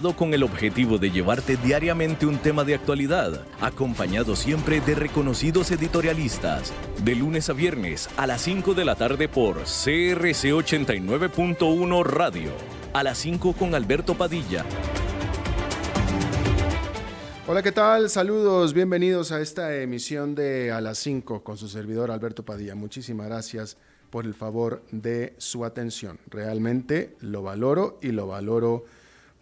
con el objetivo de llevarte diariamente un tema de actualidad, acompañado siempre de reconocidos editorialistas, de lunes a viernes a las 5 de la tarde por CRC 89.1 Radio, a las 5 con Alberto Padilla. Hola, ¿qué tal? Saludos, bienvenidos a esta emisión de A las 5 con su servidor Alberto Padilla. Muchísimas gracias por el favor de su atención. Realmente lo valoro y lo valoro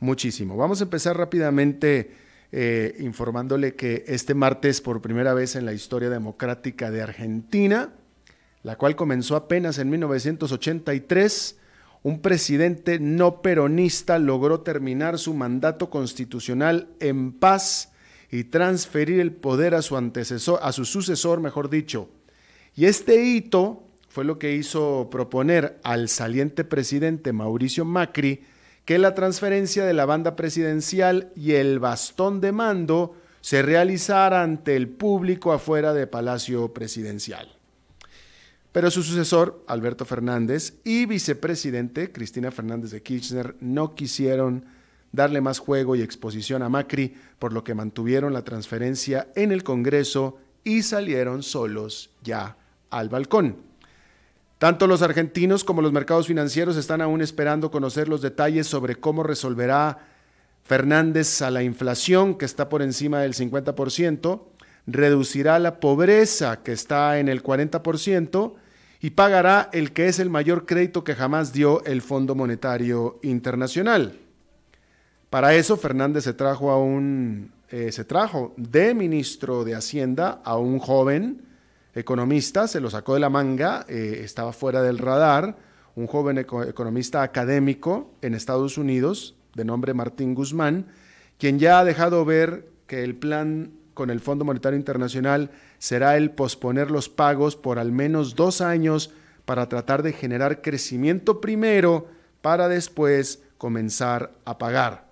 muchísimo. Vamos a empezar rápidamente eh, informándole que este martes, por primera vez en la historia democrática de Argentina, la cual comenzó apenas en 1983, un presidente no peronista logró terminar su mandato constitucional en paz y transferir el poder a su antecesor, a su sucesor, mejor dicho. Y este hito fue lo que hizo proponer al saliente presidente Mauricio Macri que la transferencia de la banda presidencial y el bastón de mando se realizara ante el público afuera de Palacio Presidencial. Pero su sucesor, Alberto Fernández, y vicepresidente, Cristina Fernández de Kirchner, no quisieron darle más juego y exposición a Macri, por lo que mantuvieron la transferencia en el Congreso y salieron solos ya al balcón. Tanto los argentinos como los mercados financieros están aún esperando conocer los detalles sobre cómo resolverá Fernández a la inflación, que está por encima del 50%, reducirá la pobreza, que está en el 40%, y pagará el que es el mayor crédito que jamás dio el Fondo Monetario Internacional. Para eso, Fernández se trajo a un, eh, se trajo de ministro de Hacienda a un joven economista, se lo sacó de la manga, eh, estaba fuera del radar, un joven economista académico en Estados Unidos, de nombre Martín Guzmán, quien ya ha dejado ver que el plan con el Fondo Monetario Internacional será el posponer los pagos por al menos dos años para tratar de generar crecimiento primero para después comenzar a pagar.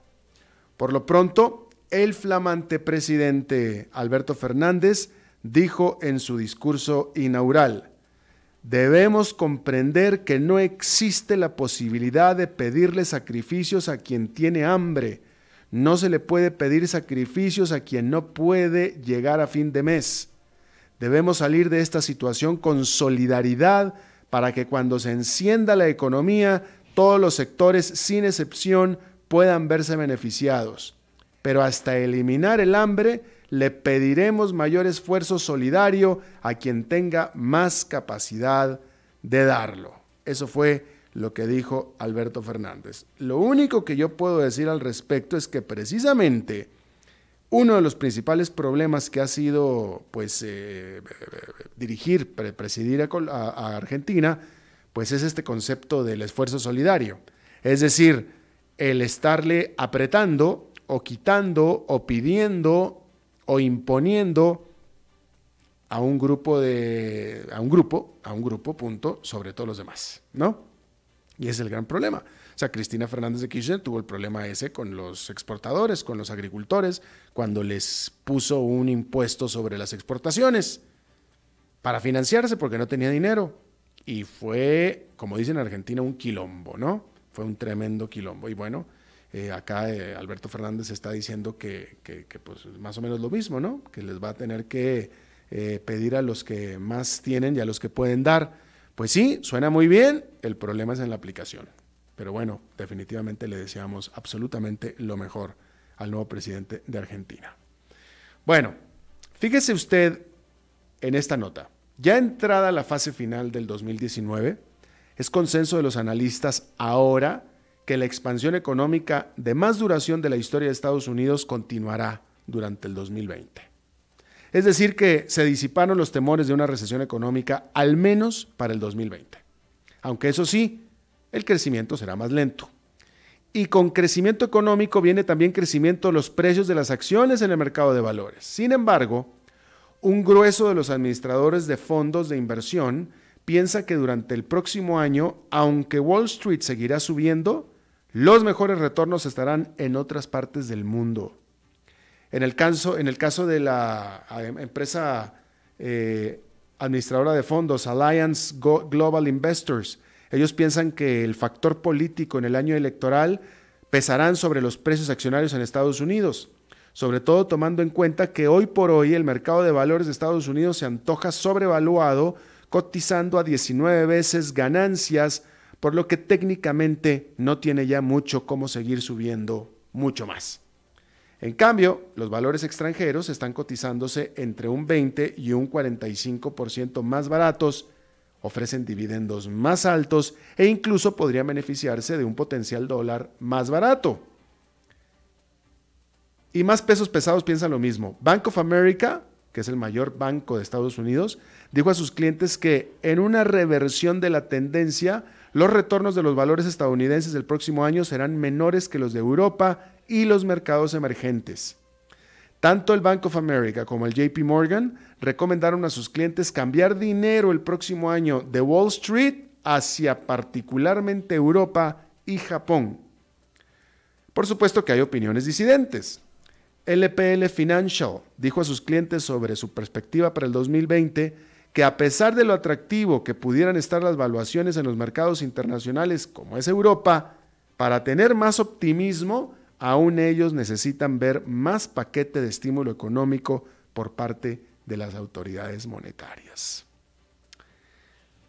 Por lo pronto, el flamante presidente Alberto Fernández dijo en su discurso inaugural, debemos comprender que no existe la posibilidad de pedirle sacrificios a quien tiene hambre. No se le puede pedir sacrificios a quien no puede llegar a fin de mes. Debemos salir de esta situación con solidaridad para que cuando se encienda la economía, todos los sectores, sin excepción, puedan verse beneficiados. Pero hasta eliminar el hambre, le pediremos mayor esfuerzo solidario a quien tenga más capacidad de darlo. Eso fue lo que dijo Alberto Fernández. Lo único que yo puedo decir al respecto es que precisamente uno de los principales problemas que ha sido pues eh, dirigir, presidir a, Argentina, pues es este concepto del esfuerzo solidario. Es decir, el estarle apretando o quitando o pidiendo o imponiendo a un grupo de a un grupo, a un grupo punto sobre todos los demás, ¿no? Y es el gran problema. O sea, Cristina Fernández de Kirchner tuvo el problema ese con los exportadores, con los agricultores, cuando les puso un impuesto sobre las exportaciones para financiarse porque no tenía dinero. Y fue, como dicen en Argentina, un quilombo, ¿no? Fue un tremendo quilombo. Y bueno, eh, acá eh, Alberto Fernández está diciendo que, pues más o menos lo mismo, ¿no? Que les va a tener que eh, pedir a los que más tienen y a los que pueden dar. Pues sí, suena muy bien, el problema es en la aplicación. Pero bueno, definitivamente le deseamos absolutamente lo mejor al nuevo presidente de Argentina. Bueno, fíjese usted en esta nota. Ya entrada la fase final del 2019, es consenso de los analistas ahora que la expansión económica de más duración de la historia de Estados Unidos continuará durante el 2020. Es decir, que se disiparon los temores de una recesión económica al menos para el 2020. Aunque eso sí, el crecimiento será más lento. Y con crecimiento económico viene también crecimiento de los precios de las acciones en el mercado de valores. Sin embargo, un grueso de los administradores de fondos de inversión piensa que durante el próximo año, aunque Wall Street seguirá subiendo, los mejores retornos estarán en otras partes del mundo. En el caso, en el caso de la empresa eh, administradora de fondos, Alliance Global Investors, ellos piensan que el factor político en el año electoral pesarán sobre los precios accionarios en Estados Unidos, sobre todo tomando en cuenta que hoy por hoy el mercado de valores de Estados Unidos se antoja sobrevaluado, cotizando a 19 veces ganancias, por lo que técnicamente no tiene ya mucho cómo seguir subiendo mucho más. En cambio, los valores extranjeros están cotizándose entre un 20 y un 45% más baratos, ofrecen dividendos más altos e incluso podrían beneficiarse de un potencial dólar más barato. Y más pesos pesados piensan lo mismo. Bank of America, que es el mayor banco de Estados Unidos, dijo a sus clientes que en una reversión de la tendencia, los retornos de los valores estadounidenses del próximo año serán menores que los de Europa y los mercados emergentes. Tanto el Bank of America como el JP Morgan recomendaron a sus clientes cambiar dinero el próximo año de Wall Street hacia particularmente Europa y Japón. Por supuesto que hay opiniones disidentes. LPL Financial dijo a sus clientes sobre su perspectiva para el 2020 que a pesar de lo atractivo que pudieran estar las valuaciones en los mercados internacionales como es Europa, para tener más optimismo aún ellos necesitan ver más paquete de estímulo económico por parte de las autoridades monetarias.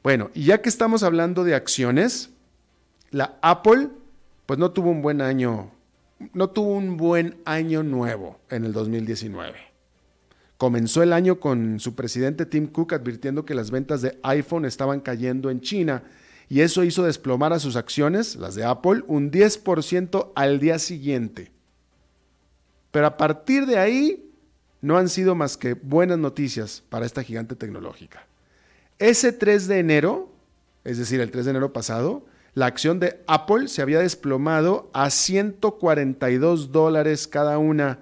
Bueno, y ya que estamos hablando de acciones, la Apple pues no tuvo un buen año, no tuvo un buen año nuevo en el 2019. Comenzó el año con su presidente Tim Cook advirtiendo que las ventas de iPhone estaban cayendo en China y eso hizo desplomar a sus acciones, las de Apple, un 10% al día siguiente. Pero a partir de ahí no han sido más que buenas noticias para esta gigante tecnológica. Ese 3 de enero, es decir, el 3 de enero pasado, la acción de Apple se había desplomado a 142 dólares cada una,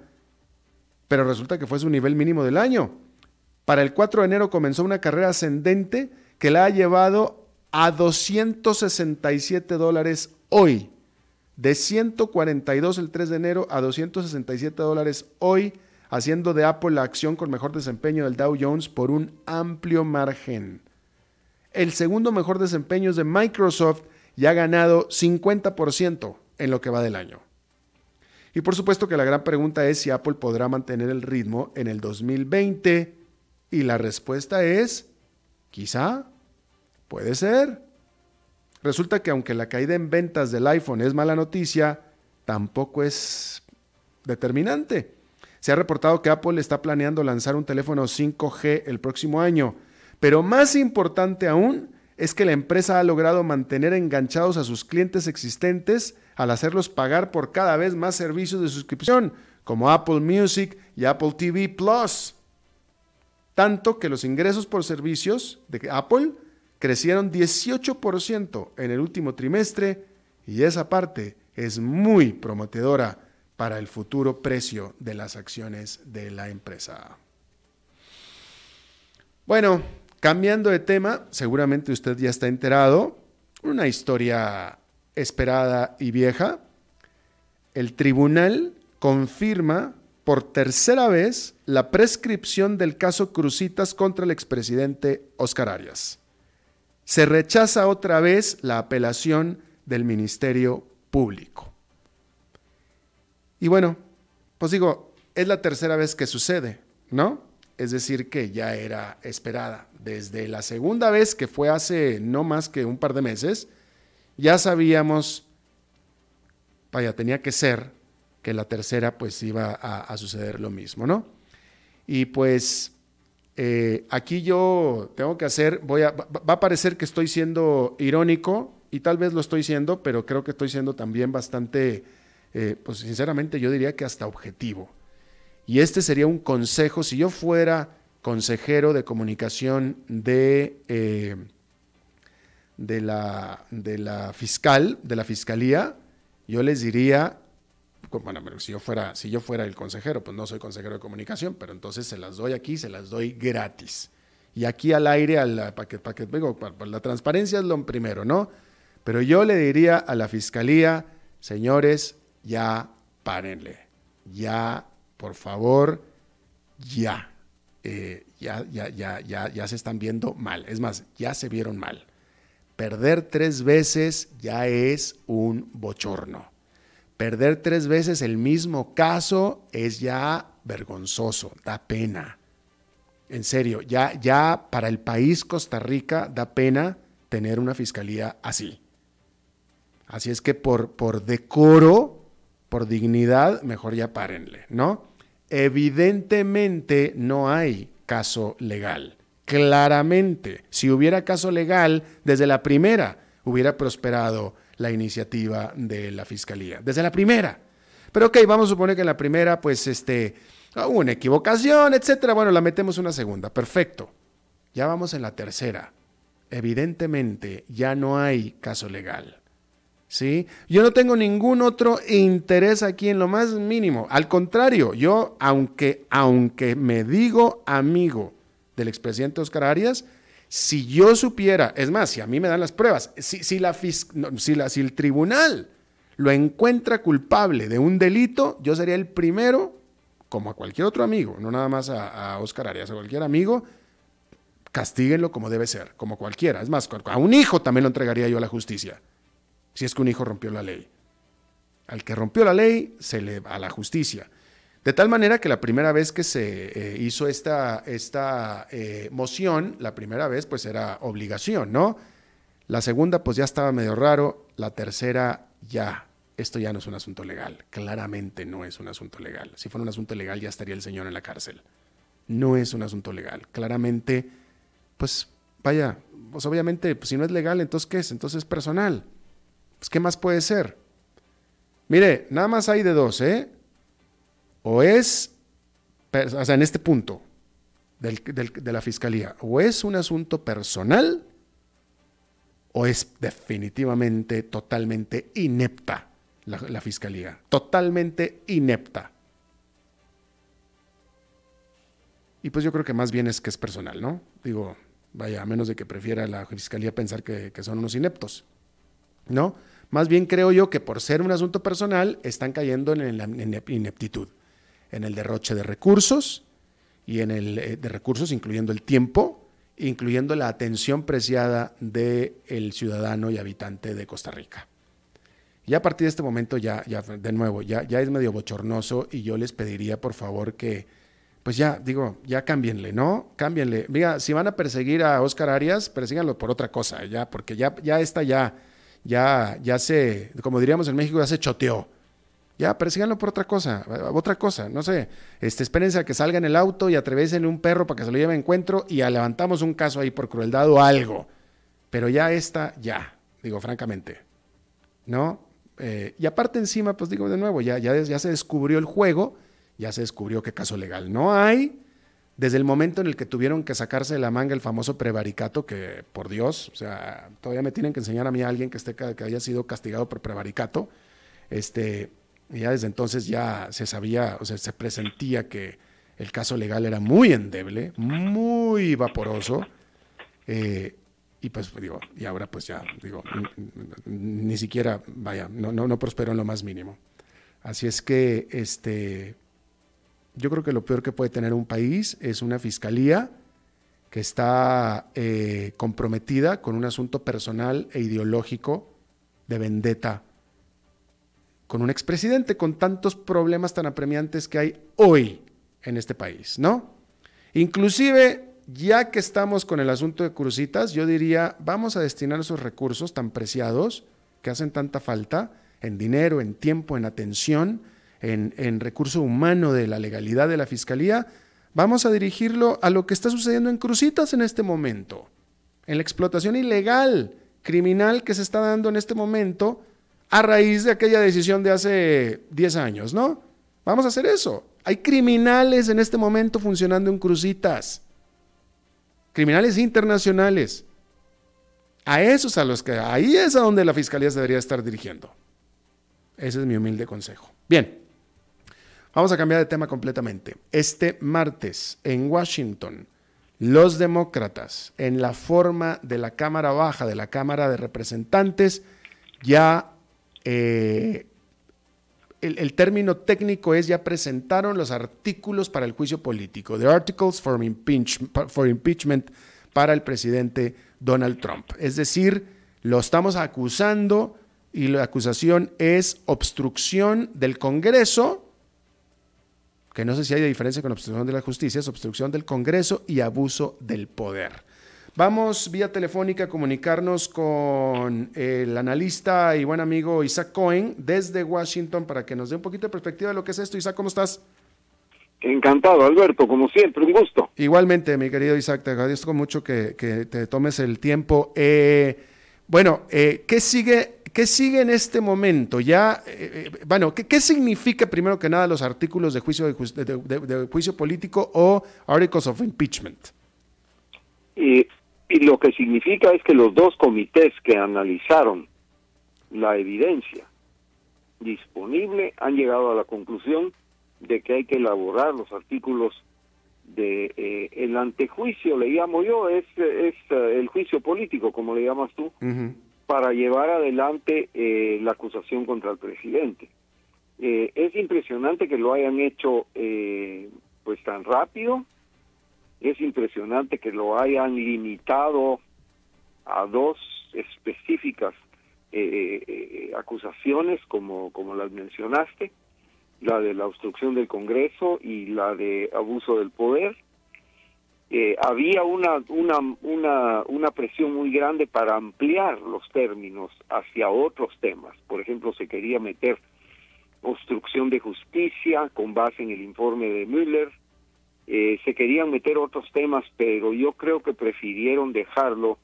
pero resulta que fue su nivel mínimo del año. Para el 4 de enero comenzó una carrera ascendente que la ha llevado a 267 dólares hoy. De 142 el 3 de enero a 267 dólares hoy, haciendo de Apple la acción con mejor desempeño del Dow Jones por un amplio margen. El segundo mejor desempeño es de Microsoft y ha ganado 50% en lo que va del año. Y por supuesto que la gran pregunta es si Apple podrá mantener el ritmo en el 2020 y la respuesta es quizá Puede ser. Resulta que aunque la caída en ventas del iPhone es mala noticia, tampoco es determinante. Se ha reportado que Apple está planeando lanzar un teléfono 5G el próximo año, pero más importante aún es que la empresa ha logrado mantener enganchados a sus clientes existentes al hacerlos pagar por cada vez más servicios de suscripción, como Apple Music y Apple TV Plus. Tanto que los ingresos por servicios de Apple crecieron 18% en el último trimestre y esa parte es muy prometedora para el futuro precio de las acciones de la empresa. Bueno, cambiando de tema, seguramente usted ya está enterado, una historia esperada y vieja. El tribunal confirma por tercera vez la prescripción del caso Crucitas contra el expresidente Oscar Arias se rechaza otra vez la apelación del Ministerio Público. Y bueno, pues digo, es la tercera vez que sucede, ¿no? Es decir, que ya era esperada. Desde la segunda vez, que fue hace no más que un par de meses, ya sabíamos, vaya, tenía que ser que la tercera pues iba a, suceder lo mismo, ¿no? Y pues eh, aquí yo tengo que hacer, voy a, va a parecer que estoy siendo irónico y tal vez lo estoy siendo, pero creo que estoy siendo también bastante, eh, pues sinceramente yo diría que hasta objetivo. Y este sería un consejo, si yo fuera consejero de comunicación de, eh, de, la, de la fiscal, de la fiscalía, yo les diría, bueno, si yo fuera, si yo fuera el consejero, pues no soy consejero de comunicación, pero entonces se las doy aquí, se las doy gratis. Y aquí al aire, para que, para digo, la transparencia es lo primero, ¿no? Pero yo le diría a la fiscalía, señores, ya párenle, ya, por favor, ya. Eh, ya, ya, ya, ya, ya se están viendo mal. Es más, ya se vieron mal. Perder tres veces ya es un bochorno perder tres veces el mismo caso es ya vergonzoso, da pena. En serio, ya, ya para el país Costa Rica da pena tener una fiscalía así. Así es que por, por decoro, por dignidad, mejor ya párenle, ¿no? Evidentemente no hay caso legal. Claramente, si hubiera caso legal, desde la primera hubiera prosperado la iniciativa de la fiscalía. Desde la primera. Pero ok, vamos a suponer que en la primera, pues, este, hubo una equivocación, etcétera. Bueno, la metemos una segunda. Perfecto. Ya vamos en la tercera. Evidentemente, ya no hay caso legal. ¿Sí? Yo no tengo ningún otro interés aquí en lo más mínimo. Al contrario, yo, aunque, aunque me digo amigo del expresidente Oscar Arias, si yo supiera, es más, si a mí me dan las pruebas, si, la, si el tribunal lo encuentra culpable de un delito, yo sería el primero, como a cualquier otro amigo, no nada más a, Oscar Arias, a cualquier amigo, castíguenlo como debe ser, como cualquiera. Es más, a un hijo también lo entregaría yo a la justicia, si es que un hijo rompió la ley. Al que rompió la ley, se le va a la justicia. De tal manera que la primera vez que se eh, hizo esta, esta eh, moción, la primera vez pues era obligación, ¿no? La segunda pues ya estaba medio raro, la tercera ya, esto ya no es un asunto legal, claramente no es un asunto legal. Si fuera un asunto legal ya estaría el señor en la cárcel. No es un asunto legal, claramente, pues vaya, pues obviamente pues, si no es legal, entonces ¿qué es? Entonces es personal. Pues ¿qué más puede ser? Mire, nada más hay de dos, ¿eh? o es, o sea, en este punto de la fiscalía, o es un asunto personal o es definitivamente totalmente inepta la, fiscalía, totalmente inepta. Y pues yo creo que más bien es que es personal, ¿no? Digo, vaya, a menos de que prefiera la fiscalía pensar que, son unos ineptos, ¿no? Más bien creo yo que por ser un asunto personal están cayendo en la ineptitud en el derroche de recursos y en el eh, de recursos incluyendo el tiempo, incluyendo la atención preciada del el ciudadano y habitante de Costa Rica. Y a partir de este momento ya, ya de nuevo, ya, ya es medio bochornoso y yo les pediría por favor que, pues ya, digo, ya cámbienle, ¿no? Cámbienle. Mira, si van a perseguir a Oscar Arias, persíganlo por otra cosa, ya, porque ya, ya está ya, ya, ya se, como diríamos en México, ya se choteó. Ya, persíganlo por otra cosa, otra cosa, no sé. Este, espérense a que salga en el auto y atraviesen un perro para que se lo lleve a encuentro y levantamos un caso ahí por crueldad o algo. Pero ya está, ya, digo francamente. ¿No? Eh, y aparte encima, pues digo de nuevo, ya, ya, ya se descubrió el juego, ya se descubrió qué caso legal no hay. Desde el momento en el que tuvieron que sacarse de la manga el famoso prevaricato, que por Dios, o sea, todavía me tienen que enseñar a mí a alguien que, esté, que haya sido castigado por prevaricato. Este, ya desde entonces ya se sabía, o sea, se presentía que el caso legal era muy endeble, muy vaporoso. Eh, y pues digo, y ahora pues ya, digo, ni siquiera, vaya, no, no, no prosperó en lo más mínimo. Así es que este, yo creo que lo peor que puede tener un país es una fiscalía que está eh, comprometida con un asunto personal e ideológico de vendetta con un expresidente con tantos problemas tan apremiantes que hay hoy en este país, ¿no? Inclusive, ya que estamos con el asunto de crucitas, yo diría, vamos a destinar esos recursos tan preciados que hacen tanta falta en dinero, en tiempo, en atención, en, recurso humano de la legalidad de la fiscalía, vamos a dirigirlo a lo que está sucediendo en crucitas en este momento, en la explotación ilegal, criminal que se está dando en este momento a raíz de aquella decisión de hace 10 años, ¿no? Vamos a hacer eso. Hay criminales en este momento funcionando en crucitas. Criminales internacionales. A esos a los que ahí es a donde la fiscalía se debería estar dirigiendo. Ese es mi humilde consejo. Bien. Vamos a cambiar de tema completamente. Este martes en Washington, los demócratas, en la forma de la Cámara Baja, de la Cámara de Representantes, ya eh, el, término técnico es ya presentaron los artículos para el juicio político, the articles for, for impeachment para el presidente Donald Trump. Es decir, lo estamos acusando y la acusación es obstrucción del Congreso, que no sé si hay diferencia con obstrucción de la justicia, es obstrucción del Congreso y abuso del poder. Vamos vía telefónica a comunicarnos con el analista y buen amigo Isaac Cohen desde Washington para que nos dé un poquito de perspectiva de lo que es esto. Isaac, ¿cómo estás? Encantado, Alberto, como siempre, un gusto. Igualmente, mi querido Isaac, te agradezco mucho que, te tomes el tiempo. Eh, bueno, eh, ¿qué sigue? ¿Qué sigue en este momento? Ya, eh, bueno, ¿qué, significa primero que nada los artículos de juicio, de, juicio político o articles of impeachment? Y, y lo que significa es que los dos comités que analizaron la evidencia disponible han llegado a la conclusión de que hay que elaborar los artículos de eh, el antejuicio, le llamo yo, es, es eh, el juicio político, como le llamas tú, para llevar adelante eh, la acusación contra el presidente. es impresionante que lo hayan hecho pues tan rápido, es impresionante que lo hayan limitado a dos específicas acusaciones, como, como las mencionaste, la de la obstrucción del Congreso y la de abuso del poder. Eh, había una, una, una, una presión muy grande para ampliar los términos hacia otros temas. Por ejemplo, se quería meter obstrucción de justicia con base en el informe de Müller. Eh, se querían meter otros temas, pero yo creo que prefirieron dejarlo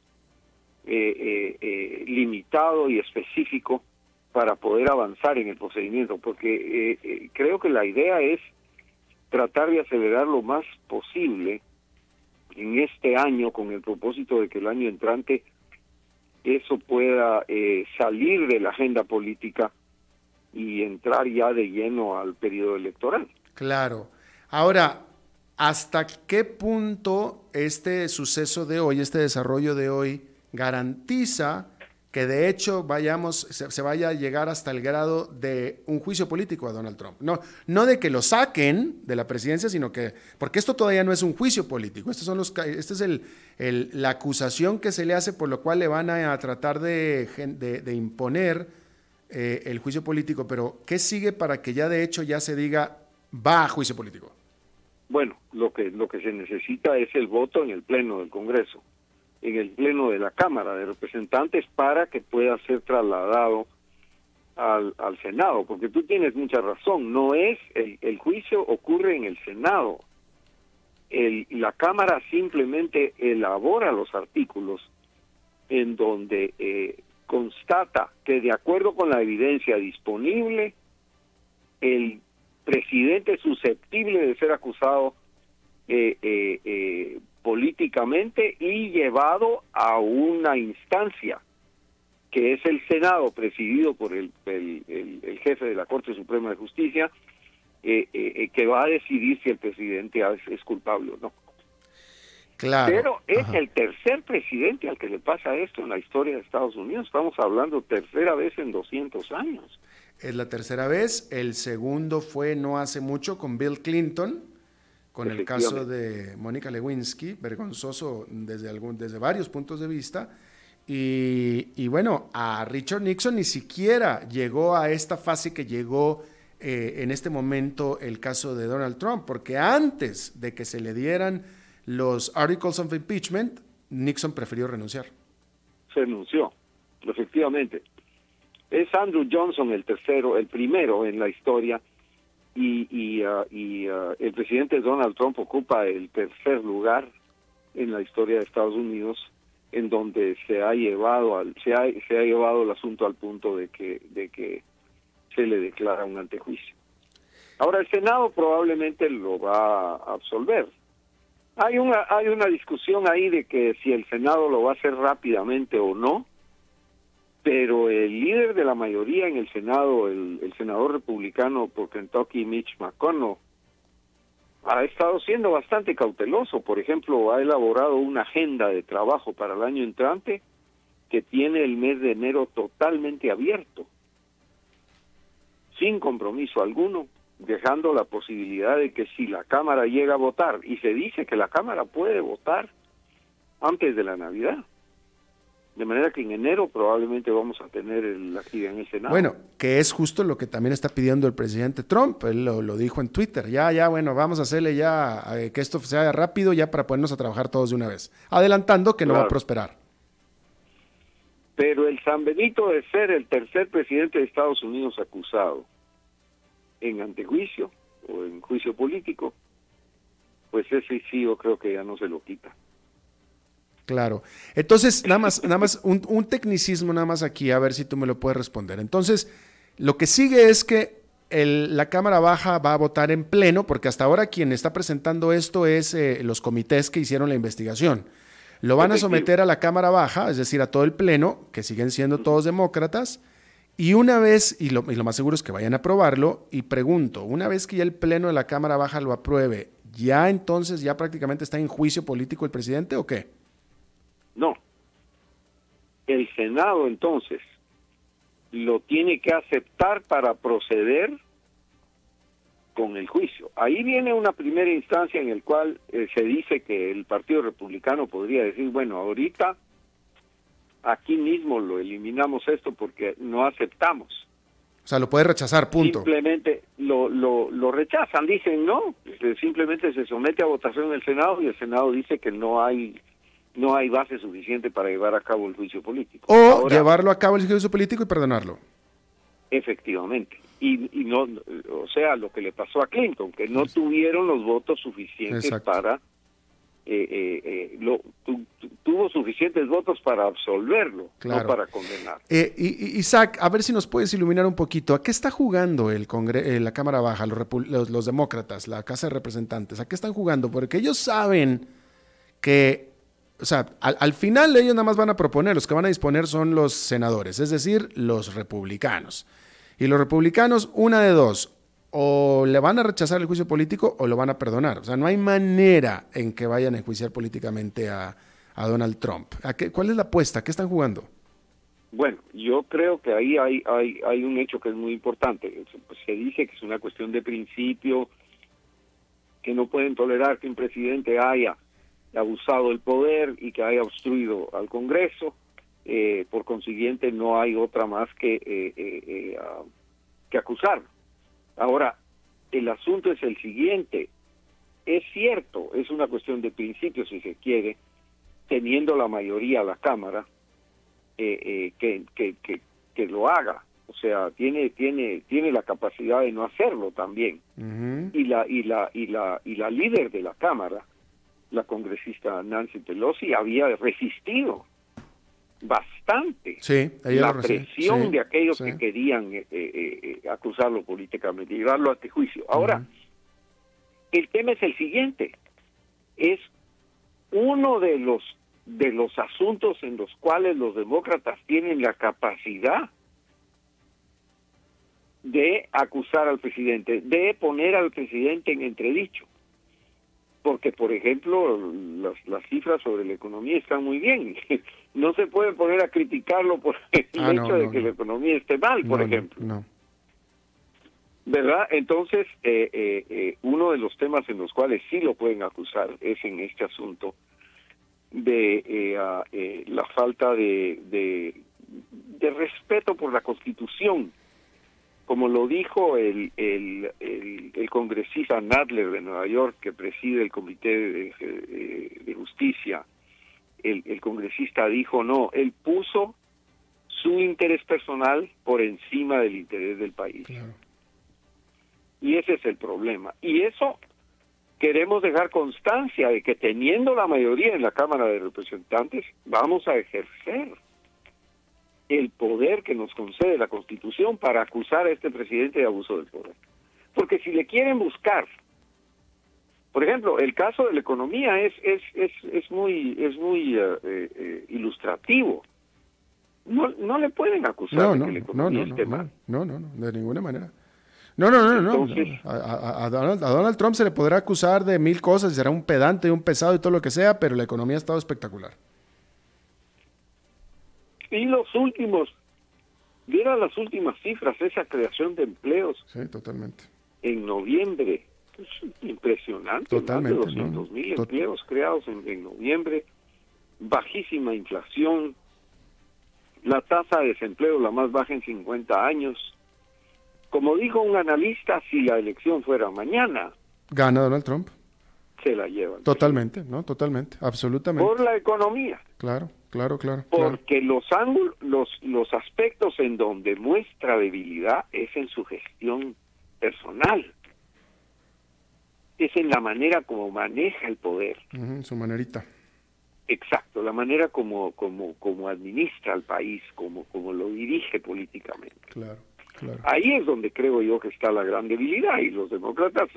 eh, limitado y específico para poder avanzar en el procedimiento, porque eh, eh, creo que la idea es tratar de acelerar lo más posible en este año con el propósito de que el año entrante eso pueda eh, salir de la agenda política y entrar ya de lleno al periodo electoral. Claro. Ahora, ¿hasta qué punto este suceso de hoy, este desarrollo de hoy, garantiza que de hecho vayamos, se, vaya a llegar hasta el grado de un juicio político a Donald Trump. No, no de que lo saquen de la presidencia, sino que, porque esto todavía no es un juicio político, estos son los, esta es el, la acusación que se le hace por lo cual le van a, tratar de, de, imponer eh, el juicio político, pero ¿qué sigue para que ya de hecho ya se diga va a juicio político? Bueno, lo que, lo que se necesita es el voto en el Pleno del Congreso en el Pleno de la Cámara de Representantes para que pueda ser trasladado al, al Senado, porque tú tienes mucha razón, no es, el, el juicio ocurre en el Senado, el, la Cámara simplemente elabora los artículos en donde eh, constata que de acuerdo con la evidencia disponible, el presidente susceptible de ser acusado eh, eh, eh políticamente y llevado a una instancia que es el Senado presidido por el, el, jefe de la Corte Suprema de Justicia eh, eh, eh, que va a decidir si el presidente es, culpable o no. Claro. Pero es el tercer presidente al que le pasa esto en la historia de Estados Unidos. Estamos hablando tercera vez en 200 años. Es la tercera vez. El segundo fue no hace mucho con Bill Clinton con el caso de Mónica Lewinsky, vergonzoso desde, algún, desde varios puntos de vista. Y, bueno, a Richard Nixon ni siquiera llegó a esta fase que llegó eh, en este momento el caso de Donald Trump, porque antes de que se le dieran los articles of impeachment, Nixon prefirió renunciar. Se renunció, efectivamente. Es Andrew Johnson el tercero, el primero en la historia y, y, uh, y uh, el presidente Donald Trump ocupa el tercer lugar en la historia de Estados Unidos en donde se ha llevado al, se ha, se ha llevado el asunto al punto de que de que se le declara un antejuicio. Ahora el Senado probablemente lo va a absolver. Hay una hay una discusión ahí de que si el Senado lo va a hacer rápidamente o no pero el líder de la mayoría en el Senado, el, senador republicano por Kentucky, Mitch McConnell, ha estado siendo bastante cauteloso. Por ejemplo, ha elaborado una agenda de trabajo para el año entrante que tiene el mes de enero totalmente abierto, sin compromiso alguno, dejando la posibilidad de que si la Cámara llega a votar, y se dice que la Cámara puede votar antes de la Navidad, De manera que en enero probablemente vamos a tener la actividad en el Senado. Bueno, que es justo lo que también está pidiendo el presidente Trump. Él lo, dijo en Twitter. Ya, ya, bueno, vamos a hacerle ya que esto sea rápido ya para ponernos a trabajar todos de una vez. Adelantando que no va a prosperar. Pero el San Benito de ser el tercer presidente de Estados Unidos acusado en antejuicio o en juicio político, pues ese sí yo creo que ya no se lo quita. Claro. Entonces, nada más, nada más, un, tecnicismo nada más aquí, a ver si tú me lo puedes responder. Entonces, lo que sigue es que la Cámara Baja va a votar en pleno, porque hasta ahora quien está presentando esto es eh, los comités que hicieron la investigación. Lo van a someter a la Cámara Baja, es decir, a todo el pleno, que siguen siendo todos demócratas, y una vez, y lo, y lo más seguro es que vayan a aprobarlo, y pregunto, una vez que ya el pleno de la Cámara Baja lo apruebe, ¿ya entonces ya prácticamente está en juicio político el presidente o qué? No. El Senado entonces lo tiene que aceptar para proceder con el juicio. Ahí viene una primera instancia en el cual eh, se dice que el Partido Republicano podría decir, bueno, ahorita aquí mismo lo eliminamos esto porque no aceptamos. O sea, lo puede rechazar, punto. Simplemente lo, lo, lo rechazan, dicen no, simplemente se somete a votación en el Senado y el Senado dice que no hay no hay base suficiente para llevar a cabo el juicio político. O llevarlo a cabo el juicio político y perdonarlo. Efectivamente. Y, y, no, o sea, lo que le pasó a Clinton, que no tuvieron los votos suficientes para, eh, eh, eh lo, tuvo suficientes votos para absolverlo, no para condenar. Eh, Isaac, a ver si nos puedes iluminar un poquito. ¿A qué está jugando el Congre la Cámara Baja, los, los, los demócratas, la Casa de Representantes? ¿A qué están jugando? Porque ellos saben que o sea, al, final ellos nada más van a proponer, los que van a disponer son los senadores, es decir, los republicanos. Y los republicanos, una de dos, o le van a rechazar el juicio político o lo van a perdonar. O sea, no hay manera en que vayan a enjuiciar políticamente a, Donald Trump. ¿A qué, ¿Cuál es la apuesta? ¿Qué están jugando? Bueno, yo creo que ahí hay, hay, hay un hecho que es muy importante. Pues, se dice que es una cuestión de principio, que no pueden tolerar que un presidente haya abusado el poder y que haya obstruido al Congreso. Eh, por consiguiente, no hay otra más que, eh, eh, que acusar. Ahora, el asunto es el siguiente. Es cierto, es una cuestión de principio, si se quiere, teniendo la mayoría a la Cámara, que, que, que, lo haga. O sea, tiene tiene tiene la capacidad de no hacerlo también. Y la y la y la y la líder de la Cámara la congresista Nancy Pelosi había resistido bastante la presión de aquellos que querían eh, eh, eh, acusarlo políticamente, llevarlo a este juicio. Ahora, el tema es el siguiente, es uno de los de los asuntos en los cuales los demócratas tienen la capacidad de acusar al presidente, de poner al presidente en entredicho porque por ejemplo las, las cifras sobre la economía están muy bien. No se puede poner a criticarlo por el ah, hecho de que la economía esté mal por ejemplo. verdad entonces eh, eh, eh, uno de los temas en los cuales sí lo pueden acusar es en este asunto de la falta de, de respeto por la constitución como lo dijo el, el, el, congresista Nadler de Nueva York, que preside el Comité de, Justicia, el, el, congresista dijo, no, él puso su interés personal por encima del interés del país. Y ese es el problema. Y eso queremos dejar constancia de que teniendo la mayoría en la Cámara de Representantes, vamos a ejercer el poder que nos concede la Constitución para acusar a este presidente de abuso del poder. Porque si le quieren buscar, por ejemplo, el caso de la economía es es es, es muy es muy eh, eh, ilustrativo. No no le pueden acusar de que la economía esté mal. No, no, no, de ninguna manera. No, no, no, no. a, Donald, a, Donald, Trump se le podrá acusar de mil cosas, será un pedante, un pesado y todo lo que sea, pero la economía ha estado espectacular. Y los últimos, viera las últimas cifras, esa creación de empleos. Sí, totalmente. En noviembre, es impresionante. Totalmente. Más de 200 mil empleos creados en, noviembre, bajísima inflación, la tasa de desempleo la más baja en 50 años. Como dijo un analista, si la elección fuera mañana, gana Donald Trump. Se la llevan. Totalmente, ¿no? Totalmente, absolutamente. Por la economía. Claro, claro, claro. Porque los ángulos, los, los aspectos en donde muestra debilidad es en su gestión personal. Es en la manera como maneja el poder. su manerita. Exacto, la manera como, como, como administra el país, como, como lo dirige políticamente. Claro, claro. Ahí es donde creo yo que está la gran debilidad y los demócratas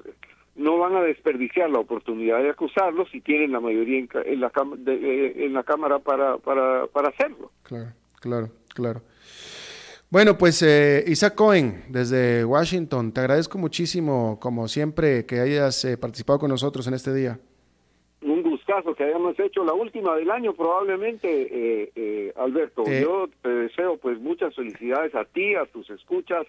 no van a desperdiciar la oportunidad de acusarlos si tienen la mayoría en, la, en la Cámara para, para, para hacerlo. Claro, claro, claro. Bueno, pues eh, Isaac Cohen, desde Washington, te agradezco muchísimo, como siempre, que hayas eh, participado con nosotros en este día. Un gustazo que hayamos hecho la última del año, probablemente, eh, eh Alberto. Yo te deseo pues muchas felicidades a ti, a tus escuchas,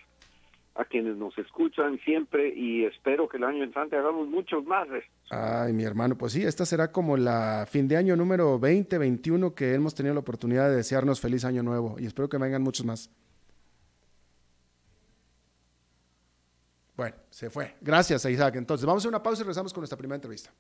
a quienes nos escuchan siempre y espero que el año entrante hagamos muchos más. Ay, mi hermano, pues sí, esta será como la fin de año número 20, 21 que hemos tenido la oportunidad de desearnos feliz año nuevo y espero que vengan muchos más. Bueno, se fue. Gracias, Isaac. Entonces, vamos a una pausa y regresamos con nuestra primera entrevista.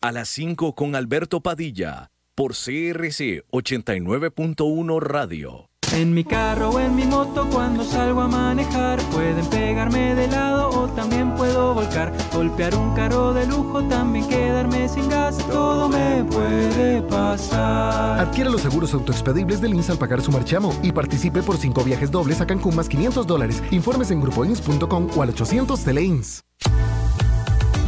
A las 5 con Alberto Padilla, por CRC 89.1 Radio. En mi carro o en mi moto cuando salgo a manejar Pueden pegarme de lado o también puedo volcar. Golpear un carro de lujo, también quedarme sin gas Todo me puede pasar. Adquiere los seguros autoexpedibles del INS al pagar su marchamo Y participe por 5 viajes dobles a Cancún más 500 dólares. Informes en grupoins.com o al 800 Teleins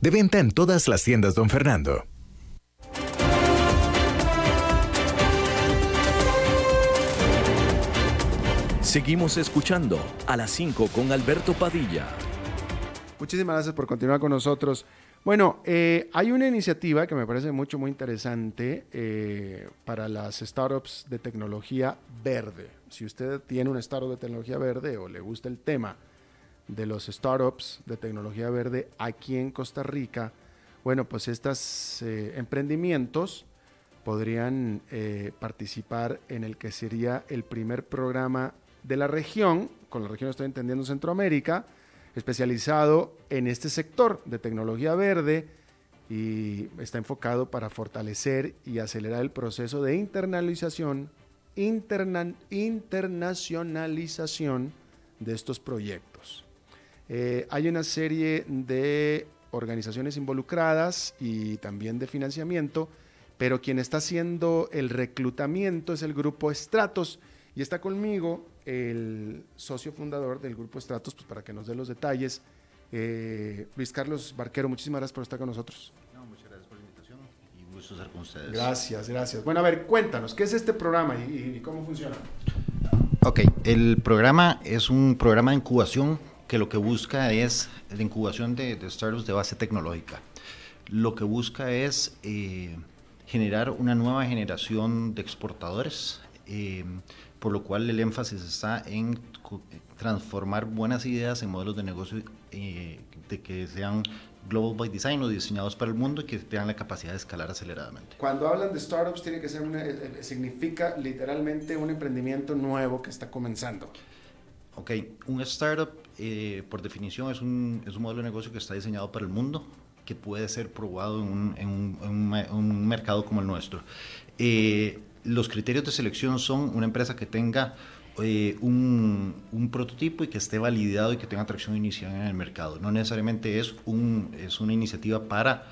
De venta en todas las tiendas, don Fernando. Seguimos escuchando a las 5 con Alberto Padilla. Muchísimas gracias por continuar con nosotros. Bueno, eh, hay una iniciativa que me parece mucho, muy interesante eh, para las startups de tecnología verde. Si usted tiene una startup de tecnología verde o le gusta el tema, de los startups de tecnología verde aquí en Costa Rica, bueno, pues estos eh, emprendimientos podrían eh, participar en el que sería el primer programa de la región, con la región estoy entendiendo Centroamérica, especializado en este sector de tecnología verde y está enfocado para fortalecer y acelerar el proceso de internalización, internacionalización de estos proyectos. Eh, hay una serie de organizaciones involucradas y también de financiamiento, pero quien está haciendo el reclutamiento es el grupo Estratos y está conmigo el socio fundador del grupo Estratos, pues para que nos dé los detalles. Eh, Luis Carlos Barquero, muchísimas gracias por estar con nosotros. muchas gracias por la invitación y gusto estar con ustedes. Gracias, gracias. Bueno, a ver, cuéntanos, ¿qué es este programa y cómo funciona? Ok, el programa es un programa de incubación que lo que busca es la incubación de, startups de base tecnológica. Lo que busca es eh, generar una nueva generación de exportadores, eh, por lo cual el énfasis está en transformar buenas ideas en modelos de negocio eh, de que sean global by design o diseñados para el mundo y que tengan la capacidad de escalar aceleradamente. Cuando hablan de startups, tiene que ser significa literalmente un emprendimiento nuevo que está comenzando. Ok, un startup eh, por definición es un, es un, modelo de negocio que está diseñado para el mundo, que puede ser probado en un, en un, mercado como el nuestro. Eh, los criterios de selección son una empresa que tenga eh, un, prototipo y que esté validado y que tenga tracción inicial en el mercado. No necesariamente es, un, es una iniciativa para,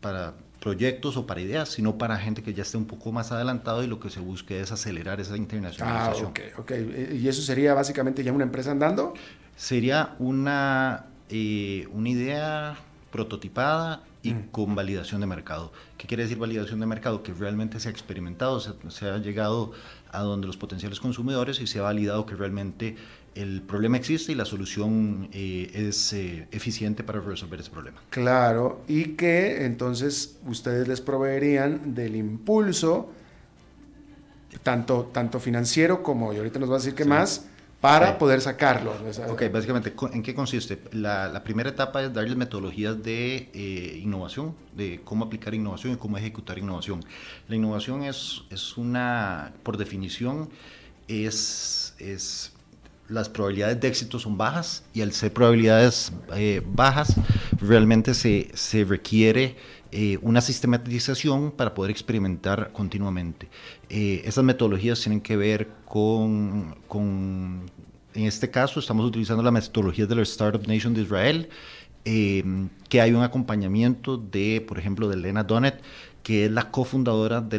para proyectos o para ideas, sino para gente que ya esté un poco más adelantado y lo que se busque es acelerar esa internacionalización. Ah, ok, ok. ¿Y eso sería básicamente ya una empresa andando? Sería una, eh, una idea prototipada y con validación de mercado. ¿Qué quiere decir validación de mercado? Que realmente se ha experimentado, se, se ha llegado a donde los potenciales consumidores y se ha validado que realmente el problema existe y la solución eh, es eh, eficiente para resolver ese problema. Claro, y que entonces ustedes les proveerían del impulso, tanto, tanto financiero como, y ahorita nos va a decir que más, para poder sacarlo. Ok, básicamente, ¿en qué consiste? La, primera etapa es darles metodologías de eh, innovación, de cómo aplicar innovación y cómo ejecutar innovación. La innovación es, es una, por definición, es, es las probabilidades de éxito son bajas y al ser probabilidades eh, bajas, realmente se, se requiere eh, una sistematización para poder experimentar continuamente. Eh, esas metodologías tienen que ver con, con, en este caso, estamos utilizando la metodología de la Startup Nation de Israel, que hay un acompañamiento de, por ejemplo, de Elena Donnet, que es la cofundadora de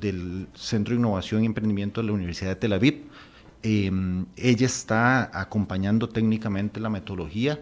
del Centro de Innovación y Emprendimiento de la Universidad de Tel Aviv Em, ella está acompañando técnicamente la metodología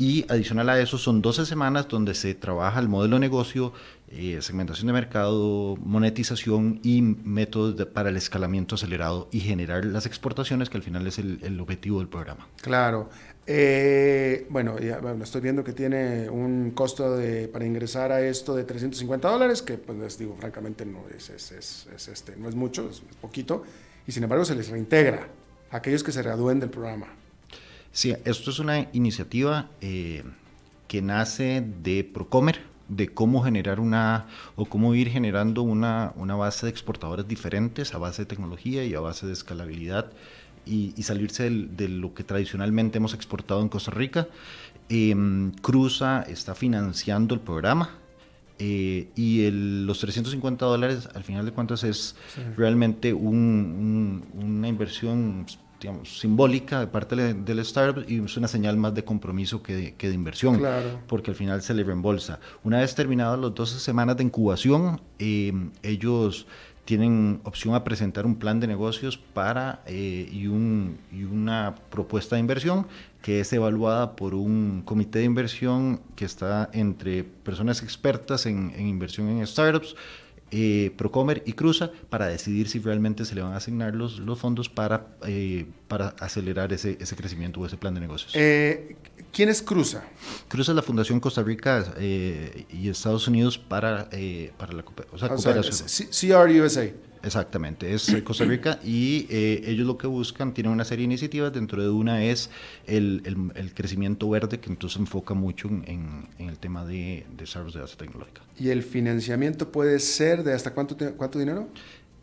y adicional a eso son 12 semanas donde se trabaja el modelo de negocio, eh, segmentación de mercado, monetización y métodos para el escalamiento acelerado y generar las exportaciones que al final es el, objetivo del programa. Claro. Eh, bueno, ya, estoy viendo que tiene un costo de, para ingresar a esto de 350 dólares, que pues les digo, francamente no es, es, es, este, no es mucho, es poquito y sin embargo se les reintegra a aquellos que se gradúen del programa. Sí, esto es una iniciativa eh, que nace de Procomer, de cómo generar una o cómo ir generando una, una, base de exportadores diferentes a base de tecnología y a base de escalabilidad y, salirse de lo que tradicionalmente hemos exportado en Costa Rica. Em, Cruza está financiando el programa eh, y los 350 dólares, al final de cuentas, es realmente una inversión digamos, simbólica de parte del startup y es una señal más de compromiso que de, que de inversión, porque al final se le reembolsa. Una vez terminadas las 12 semanas de incubación, eh, ellos tienen opción a presentar un plan de negocios para eh, y, un, y una propuesta de inversión que es evaluada por un comité de inversión que está entre personas expertas en, inversión en startups, eh, Procomer y Cruza para decidir si realmente se le van a asignar los, los fondos para, eh, para acelerar ese, ese crecimiento o ese plan de negocios. Eh, ¿Quién es Cruza? Cruza es la Fundación Costa Rica y Estados Unidos para, para la o sea, cooperación. CRUSA. Exactamente, es Costa Rica y eh, ellos lo que buscan, tienen una serie de iniciativas, dentro de una es el, el, crecimiento verde, que entonces enfoca mucho en, el tema de desarrollo de base tecnológica. ¿Y el financiamiento puede ser de hasta cuánto, cuánto dinero?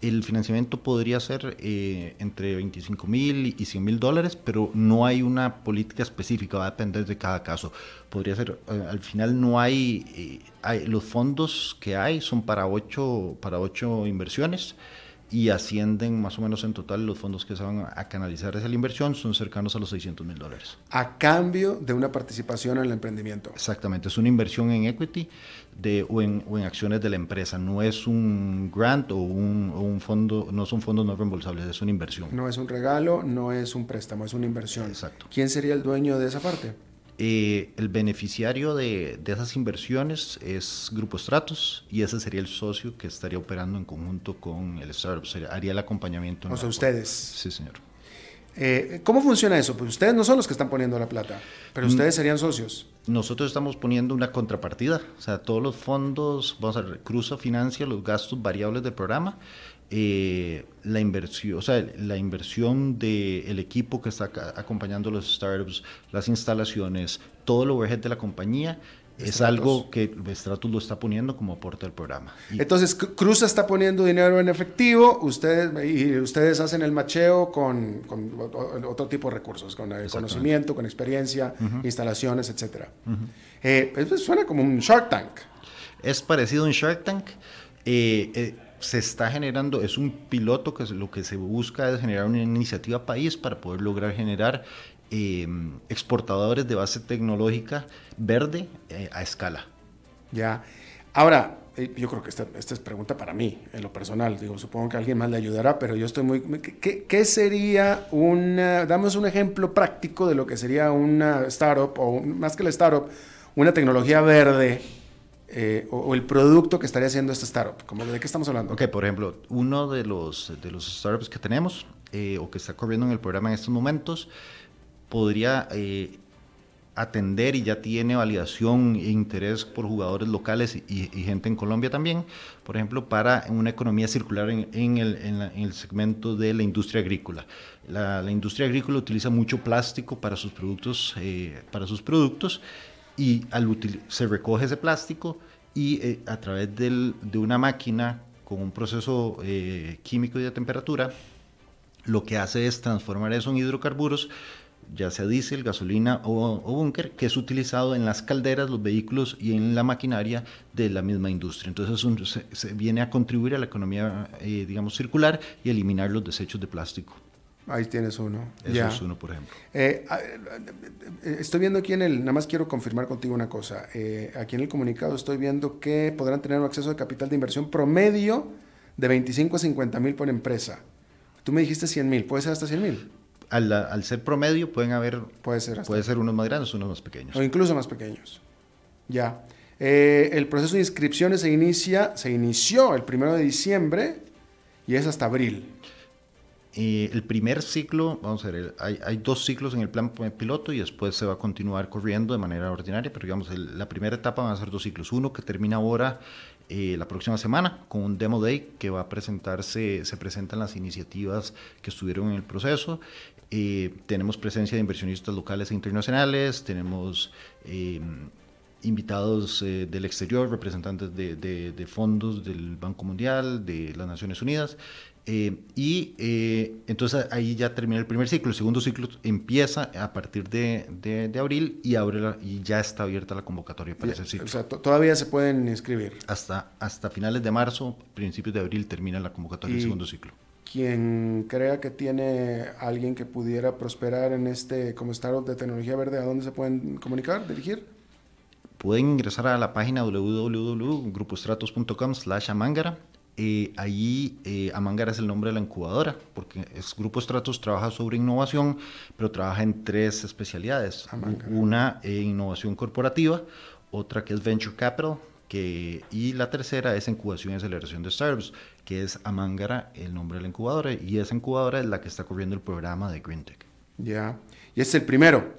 El financiamiento podría ser eh, entre 25 mil y 100 mil dólares, pero no hay una política específica, va a depender de cada caso. Podría ser, eh, al final no hay, hay, los fondos que hay son para ocho, para ocho inversiones y ascienden más o menos en total los fondos que se van a canalizar esa la inversión son cercanos a los 600 mil dólares. A cambio de una participación en el emprendimiento. Exactamente, es una inversión en equity de, o, en, o en acciones de la empresa, no es un grant o un, o un fondo, no son fondos no reembolsables, es una inversión. No es un regalo, no es un préstamo, es una inversión. Exacto. ¿Quién sería el dueño de esa parte? Eh, el beneficiario de, de, esas inversiones es Grupo Stratos y ese sería el socio que estaría operando en conjunto con el startup, haría el acompañamiento. O sea, ustedes. Sí, señor. Eh, ¿Cómo funciona eso? Pues ustedes no son los que están poniendo la plata, pero mm. ustedes serían socios. Nosotros estamos poniendo una contrapartida, o sea, todos los fondos, vamos a ver, Cruza financia los gastos variables del programa eh, la inversión, o sea, la inversión del equipo que está acompañando los startups, las instalaciones, todo el overhead de la compañía, es algo que Stratus lo está poniendo como aporte al programa. Entonces, Cruz está poniendo dinero en efectivo, ustedes, y ustedes hacen el macheo con, otro tipo de recursos, con el conocimiento, con experiencia, instalaciones, etc. Eh, pues, suena como un Shark Tank. Es parecido a un Shark Tank. Eh, eh, se está generando, es un piloto que lo que se busca es generar una iniciativa país para poder lograr generar em, exportadores de base tecnológica verde eh, a escala. Ya. Ahora, eh, yo creo que esta, esta, es pregunta para mí, en lo personal. Digo, supongo que alguien más le ayudará, pero yo estoy muy... ¿Qué, qué sería una... Damos un ejemplo práctico de lo que sería una startup, o más que la startup, una tecnología verde eh, o, el producto que estaría haciendo esta startup? ¿Cómo, ¿De qué estamos hablando? Ok, por ejemplo, uno de los, de los startups que tenemos eh, o que está corriendo en el programa en estos momentos podría eh, atender y ya tiene validación e interés por jugadores locales y, gente en Colombia también, por ejemplo, para una economía circular en, el, segmento de la industria agrícola. La, industria agrícola utiliza mucho plástico para sus productos, eh, para sus productos y al se recoge ese plástico y eh, a través de una máquina con un proceso eh, químico y de temperatura, lo que hace es transformar eso en hidrocarburos ya sea diésel, gasolina o, búnker, que es utilizado en las calderas, los vehículos y en la maquinaria de la misma industria. Entonces se, viene a contribuir a la economía, eh, digamos, circular y eliminar los desechos de plástico. Ahí tienes uno. Eso es uno, por ejemplo. Eh, eh, estoy viendo aquí en el, nada más quiero confirmar contigo una cosa. aquí en el comunicado estoy viendo que podrán tener un acceso de capital de inversión promedio de 25 a 50 mil por empresa. Tú me dijiste 100 mil, ¿puede ser hasta 100 mil? Al, ser promedio pueden haber... Puede ser Puede ser unos más grandes, unos más pequeños. O incluso más pequeños. Ya. Eh, el proceso de inscripciones se inicia, se inició el primero de diciembre y es hasta abril. el primer ciclo, vamos a ver, hay, hay, dos ciclos en el plan piloto y después se va a continuar corriendo de manera ordinaria, pero digamos, la primera etapa van a ser dos ciclos. Uno que termina ahora eh, la próxima semana con un Demo Day que va a presentarse, se presentan las iniciativas que estuvieron en el proceso eh, tenemos presencia de inversionistas locales e internacionales, tenemos eh, invitados eh, del exterior, representantes de, fondos del Banco Mundial, de las Naciones Unidas. y entonces ahí ya termina el primer ciclo. El segundo ciclo empieza a partir de, abril y, abre y ya está abierta la convocatoria para ese ciclo. O sea, todavía se pueden inscribir. Hasta, hasta finales de marzo, principios de abril termina la convocatoria del segundo ciclo quien crea que tiene alguien que pudiera prosperar en este como startup de tecnología verde, ¿a dónde se pueden comunicar, dirigir? Pueden ingresar a la página www.grupostratos.com slash amangara. Eh, allí eh, Amangara es el nombre de la incubadora, porque es Grupo Stratos trabaja sobre innovación, pero trabaja en tres especialidades. Una, eh, innovación corporativa, otra que es Venture Capital, que, y la tercera es incubación y aceleración de startups, que es Amangara, el nombre de la incubadora, y esa incubadora es la que está corriendo el programa de GreenTech. Ya, y es el primero.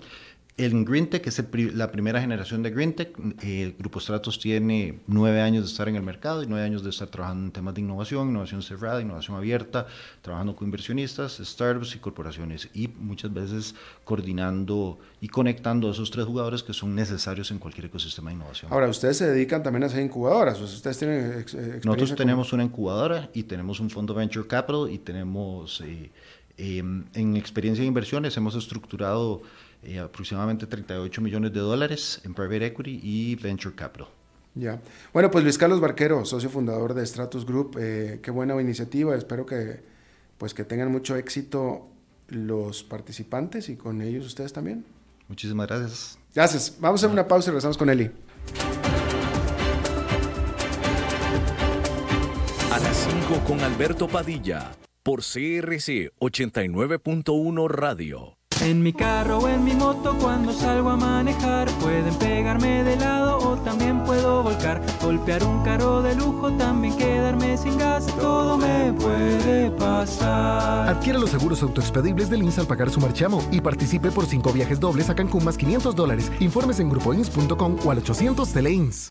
El GreenTech es la primera generación de GreenTech. El Grupo Stratos tiene nueve años de estar en el mercado y nueve años de estar trabajando en temas de innovación, innovación cerrada, innovación abierta, trabajando con inversionistas, startups y corporaciones y muchas veces coordinando y conectando a esos tres jugadores que son necesarios en cualquier ecosistema de innovación. Ahora, ustedes se dedican también a hacer incubadoras. Ustedes tienen Nosotros tenemos una incubadora y tenemos un fondo Venture Capital y tenemos, eh, em, en experiencia de inversiones, hemos estructurado eh, aproximadamente 38 millones de dólares en private equity y venture capital. Ya. Bueno, pues Luis Carlos Barquero, socio fundador de Stratus Group, eh, qué buena iniciativa. Espero que, pues, que tengan mucho éxito los participantes y con ellos ustedes también. Muchísimas gracias. Gracias. Vamos a hacer una pausa y regresamos con Eli. A las 5 con Alberto Padilla, por CRC 89.1 Radio. En mi carro o en mi moto cuando salgo a manejar pueden pegarme de lado o también puedo volcar, golpear un carro de lujo, también quedarme sin gas, todo me puede pasar. Adquiere los seguros autoexpedibles del INSS al pagar su marchamo y participe por cinco viajes dobles a Cancún más 500 dólares. Informes en grupoins.com o al 800 Teleins.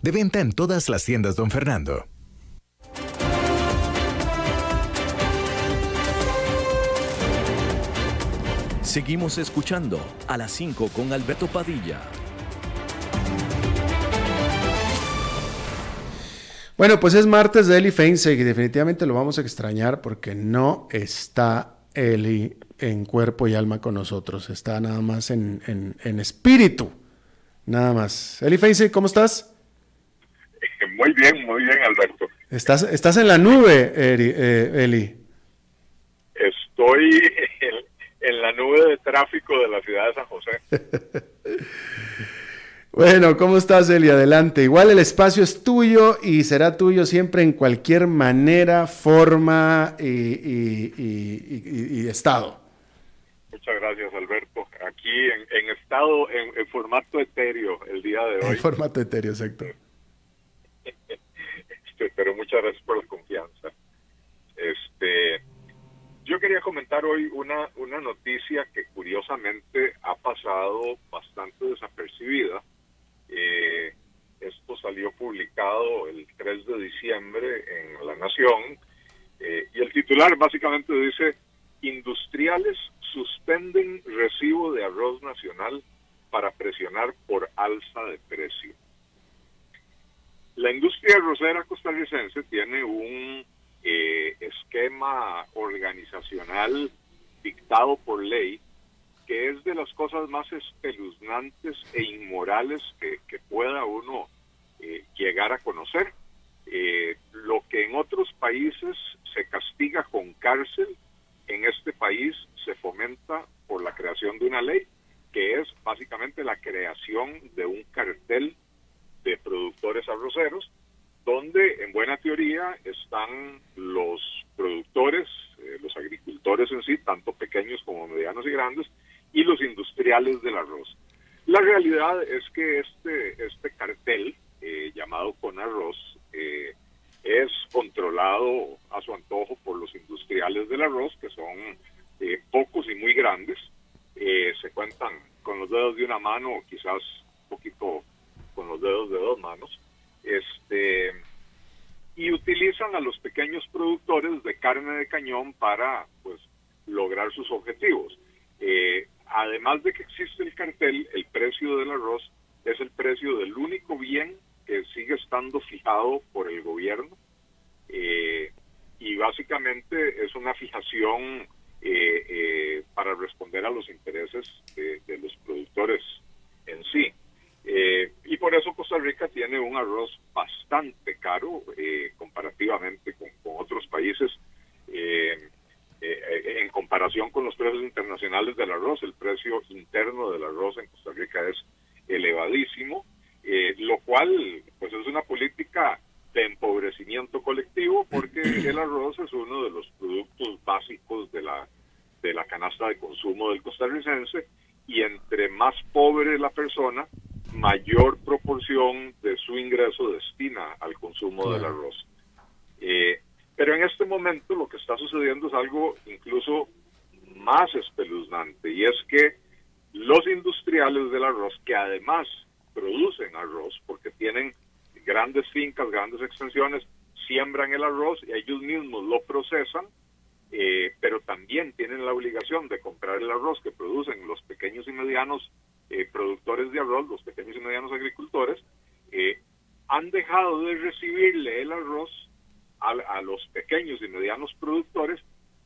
De venta en todas las tiendas, don Fernando. Seguimos escuchando a las 5 con Alberto Padilla. Bueno, pues es martes de Eli Feinstein y definitivamente lo vamos a extrañar porque no está Eli en cuerpo y alma con nosotros, está nada más en, en espíritu Nada más. Eli Feinstein, ¿cómo estás? Muy bien, muy bien, Alberto. Estás, estás en la nube, eh, Eli. Estoy en, la nube de tráfico de la ciudad de San José. bueno, ¿cómo estás, Eli? Adelante. Igual el espacio es tuyo y será tuyo siempre en cualquier manera, forma y, estado. Muchas gracias, Alberto. Aquí en, estado, en, en, formato etéreo el día de hoy. En formato etéreo, exacto. Este, pero muchas gracias por la confianza. Este, yo quería comentar hoy una, una noticia que curiosamente ha pasado bastante desapercibida. Eh, esto salió publicado el 3 de diciembre en La Nación eh, y el titular básicamente dice, industriales suspenden recibo de arroz nacional para presionar por alza de precio. La industria arrocera costarricense tiene un eh, esquema organizacional dictado por ley que es de las cosas más espeluznantes e inmorales que, pueda uno eh, llegar a conocer. Eh, lo que en otros países se castiga con cárcel, en este país se fomenta por la creación de una ley, que es básicamente la creación de un cartel de productores arroceros, donde en buena teoría están los productores, eh, los agricultores en sí, tanto pequeños como medianos y grandes, y los industriales del arroz. La realidad es que este, este cartel, eh, llamado con arroz, eh, es controlado a su antojo por los industriales del arroz, que son pocos y muy grandes. se cuentan con los dedos de una mano, quizás un poquito con los dedos de dos manos, este, y utilizan a los pequeños productores de carne de cañón para pues lograr sus objetivos. Eh, además de que existe el cartel, el precio del arroz es el precio del único bien que sigue estando fijado por el gobierno eh, y básicamente es una fijación eh, para responder a los intereses de los productores en sí. Eh, y por eso Costa Rica tiene un arroz bastante caro eh, comparativamente con, otros países. Eh, en comparación con los precios internacionales del arroz, el precio interno del arroz en Costa Rica es elevadísimo, lo cual pues es una política de empobrecimiento colectivo porque el arroz es uno de los productos básicos de la de la canasta de consumo del costarricense y entre más pobre la persona, mayor proporción de su ingreso destina al consumo del arroz. Eh, pero en este momento lo que está sucediendo es algo incluso más espeluznante y es que los industriales del arroz que además producen arroz porque tienen grandes fincas, grandes extensiones, siembran el arroz y ellos mismos lo procesan, eh, pero también tienen la obligación de comprar el arroz que producen los pequeños y medianos eh, productores de arroz, los pequeños y medianos agricultores, eh, han dejado de recibirle el arroz a, los pequeños y medianos productores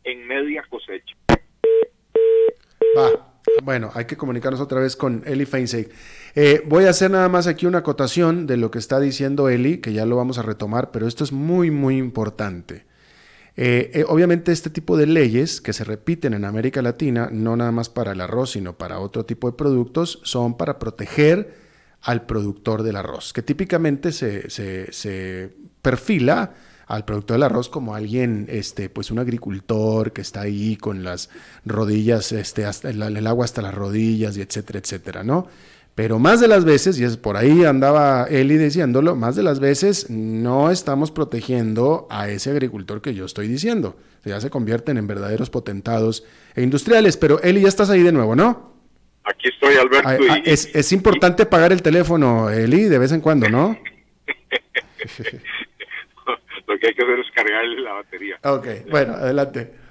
en media cosecha. Bueno, hay que comunicarnos otra vez con Eli Feinseig. Eh, voy a hacer nada más aquí una acotación de lo que está diciendo Eli, que ya lo vamos a retomar, pero esto es muy, muy importante. Eh, eh, obviamente este tipo de leyes que se repiten en América Latina, no nada más para el arroz, sino para otro tipo de productos, son para proteger al productor del arroz, que típicamente se, perfila al productor del arroz como alguien, este, pues un agricultor que está ahí con las rodillas, este, hasta el, el agua hasta las rodillas y etcétera, etcétera, ¿no? Pero más de las veces, y es por ahí andaba Eli diciéndolo, más de las veces no estamos protegiendo a ese agricultor que yo estoy diciendo. Ya se convierten en verdaderos potentados e industriales. Pero Eli, ya estás ahí de nuevo, ¿no? Aquí estoy, Alberto. es, importante pagar el teléfono, Eli, de vez en cuando, ¿no? Lo que hay que hacer es cargarle la batería. Ok, bueno, adelante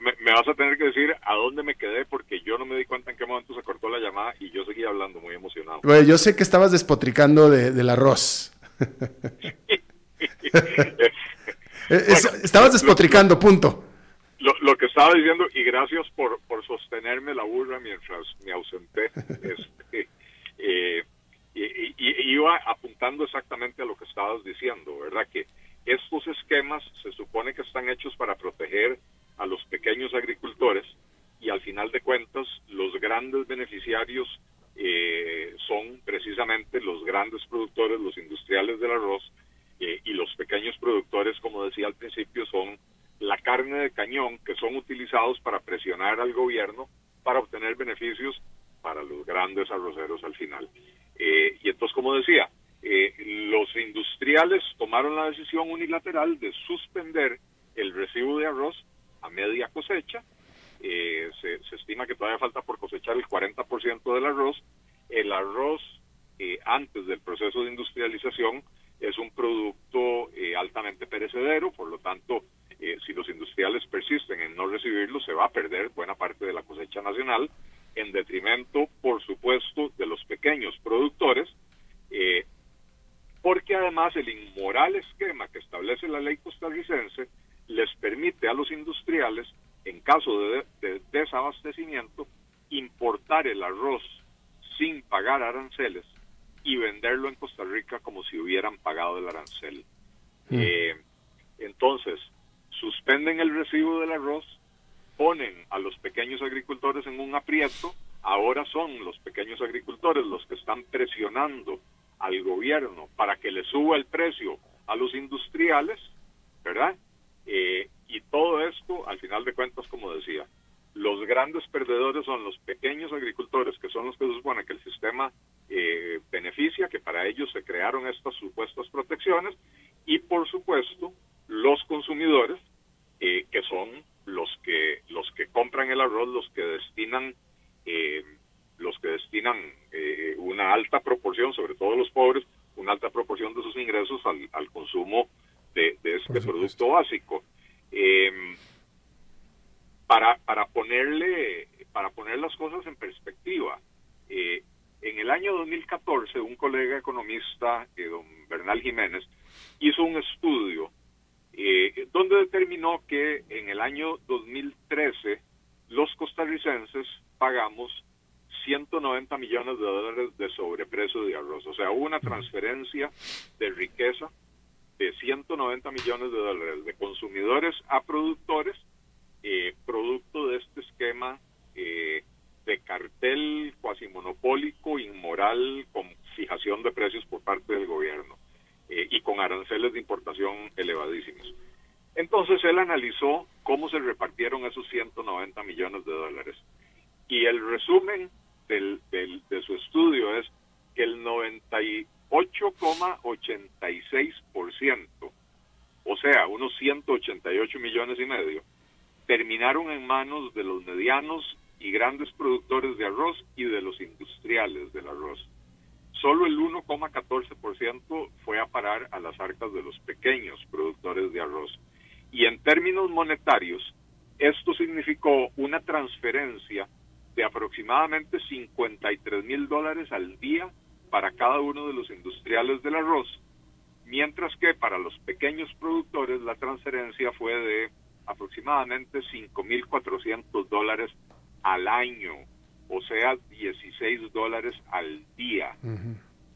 me, vas a tener que decir a dónde me quedé porque yo no me di cuenta en qué momento se cortó la llamada y yo seguía hablando muy emocionado. yo sé que estabas despotricando del arroz. estabas despotricando, punto. Lo, que estaba diciendo, y gracias por, por sostenerme la burra mientras me ausenté. Este, eh, iba apuntando exactamente a lo que estabas diciendo, ¿verdad? Que estos esquemas se supone que están hechos para proteger a los pequeños agricultores y al final de cuentas los grandes beneficiarios eh, son precisamente los grandes productores, los industriales del arroz eh, y los pequeños productores, como decía al principio, son la carne de cañón que son utilizados para presionar al gobierno para obtener beneficios para los grandes arroceros al final. Eh, y entonces, como decía, los industriales tomaron la decisión unilateral de suspender el recibo de arroz a media cosecha eh, se, estima que todavía falta por cosechar el 40% del arroz. El arroz, eh, antes del proceso de industrialización, es un producto eh, altamente perecedero, por lo tanto, si los industriales persisten en no recibirlo, se va a perder buena parte de la cosecha nacional, en detrimento, por supuesto, de los pequeños productores, porque además el inmoral esquema que establece la ley costarricense les permite a los industriales en caso de, desabastecimiento, importar el arroz sin pagar aranceles y venderlo en Costa Rica como si hubieran pagado el arancel. Mm. Eh, entonces, suspenden el recibo del arroz, ponen a los pequeños agricultores en un aprieto, ahora son los pequeños agricultores los que están presionando al gobierno para que le suba el precio a los industriales, ¿verdad? Eh, y todo esto, al final de cuentas, como decía, los grandes perdedores son los pequeños agricultores, que son los que se supone que el sistema eh, beneficia, que para ellos se crearon estas supuestas protecciones, y por supuesto los consumidores, eh, que son los que los que compran el arroz, los que destinan eh, los que destinan una alta proporción, sobre todo los pobres, una alta proporción de sus ingresos al, consumo de, de este producto básico. Eh, para, para, ponerle, para poner las cosas en perspectiva, eh, en el año 2014 un colega economista, eh, don Bernal Jiménez, hizo un estudio eh, donde determinó que en el año 2013 los costarricenses pagamos 190 millones de dólares de sobreprecio de arroz. O sea, hubo una transferencia de riqueza de 190 millones de dólares de consumidores a productores, eh, producto de este esquema eh, de cartel cuasi monopólico, inmoral, con fijación de precios por parte del gobierno eh, y con aranceles de importación elevadísimos. Entonces él analizó cómo se repartieron esos 190 millones de dólares. Y el resumen del, del, de su estudio es que el 90 8,86%, o sea, unos 188 millones y medio, terminaron en manos de los medianos y grandes productores de arroz y de los industriales del arroz. Solo el 1,14% fue a parar a las arcas de los pequeños productores de arroz. Y en términos monetarios, esto significó una transferencia de aproximadamente 53 mil dólares al día para cada uno de los industriales del arroz, mientras que para los pequeños productores la transferencia fue de aproximadamente 5.400 dólares al año, o sea, 16 dólares al día.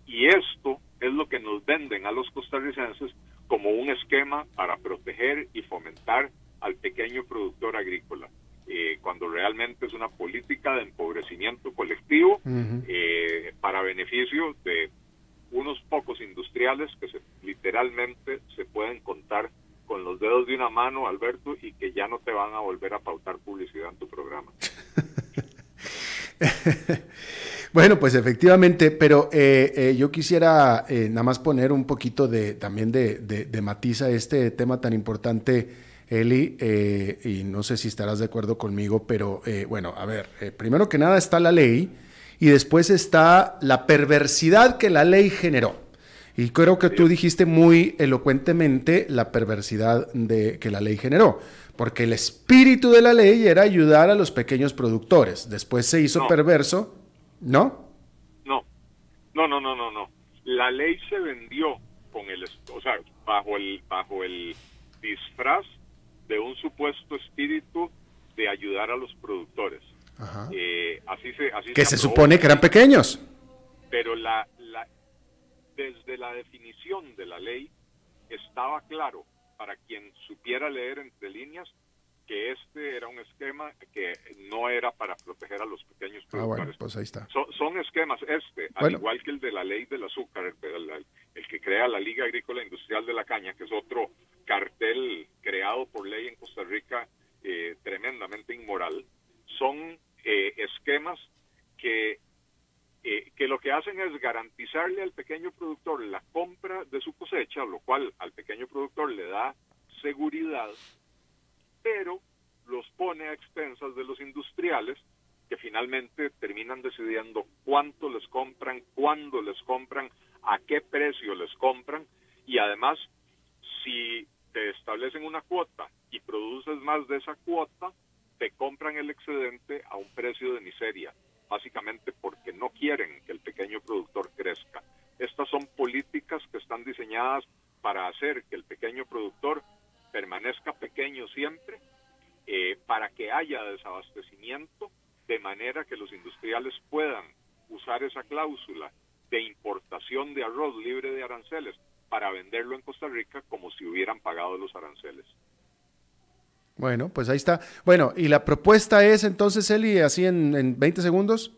Y esto es lo que nos venden a los costarricenses como un esquema para proteger y fomentar al pequeño productor agrícola. Eh, cuando realmente es una política de empobrecimiento colectivo eh, para beneficio de unos pocos industriales que se, literalmente se pueden contar con los dedos de una mano, Alberto, y que ya no te van a volver a pautar publicidad en tu programa. bueno, pues efectivamente, pero eh, yo quisiera nada más poner un poquito de también de, de, de matiz a este tema tan importante Eli, eh, y no sé si estarás de acuerdo conmigo, pero eh, bueno, a ver, eh, primero que nada está la ley y después está la perversidad que la ley generó. Y creo que tú dijiste muy elocuentemente la perversidad de, que la ley generó, porque el espíritu de la ley era ayudar a los pequeños productores. Después se hizo perverso, ¿no? No, no, no, no, no, no. La ley se vendió con el, o sea, bajo el, bajo el disfraz de un supuesto espíritu de ayudar a los productores. Eh, así se, así que se, supone que eran pequeños. Pero la, la, desde la definición de la ley estaba claro para quien supiera leer entre líneas que este era un esquema que no era para proteger a los pequeños productores. Ah, bueno, pues ahí está. Son, esquemas, este, al igual que el de la ley del azúcar, el, el, que crea la Liga Agrícola Industrial de la Caña, que es otro cartel creado por ley en Costa Rica eh, tremendamente inmoral, son eh, esquemas que, eh, que lo que hacen es garantizarle al pequeño productor la compra de su cosecha, lo cual al pequeño productor le da seguridad, pero los pone a expensas de los industriales que finalmente terminan decidiendo cuánto les compran, cuándo les compran, a qué precio les compran y además si te establecen una cuota y produces más de esa cuota, te compran el excedente a un precio de miseria, básicamente porque no quieren que el pequeño productor crezca. Estas son políticas que están diseñadas para hacer que el pequeño productor permanezca pequeño siempre, eh, para que haya desabastecimiento, de manera que los industriales puedan usar esa cláusula de importación de arroz libre de aranceles para venderlo en Costa Rica como si hubieran pagado los aranceles. Bueno, pues ahí está. Bueno, ¿y la propuesta es entonces, Eli, así en, en 20 segundos?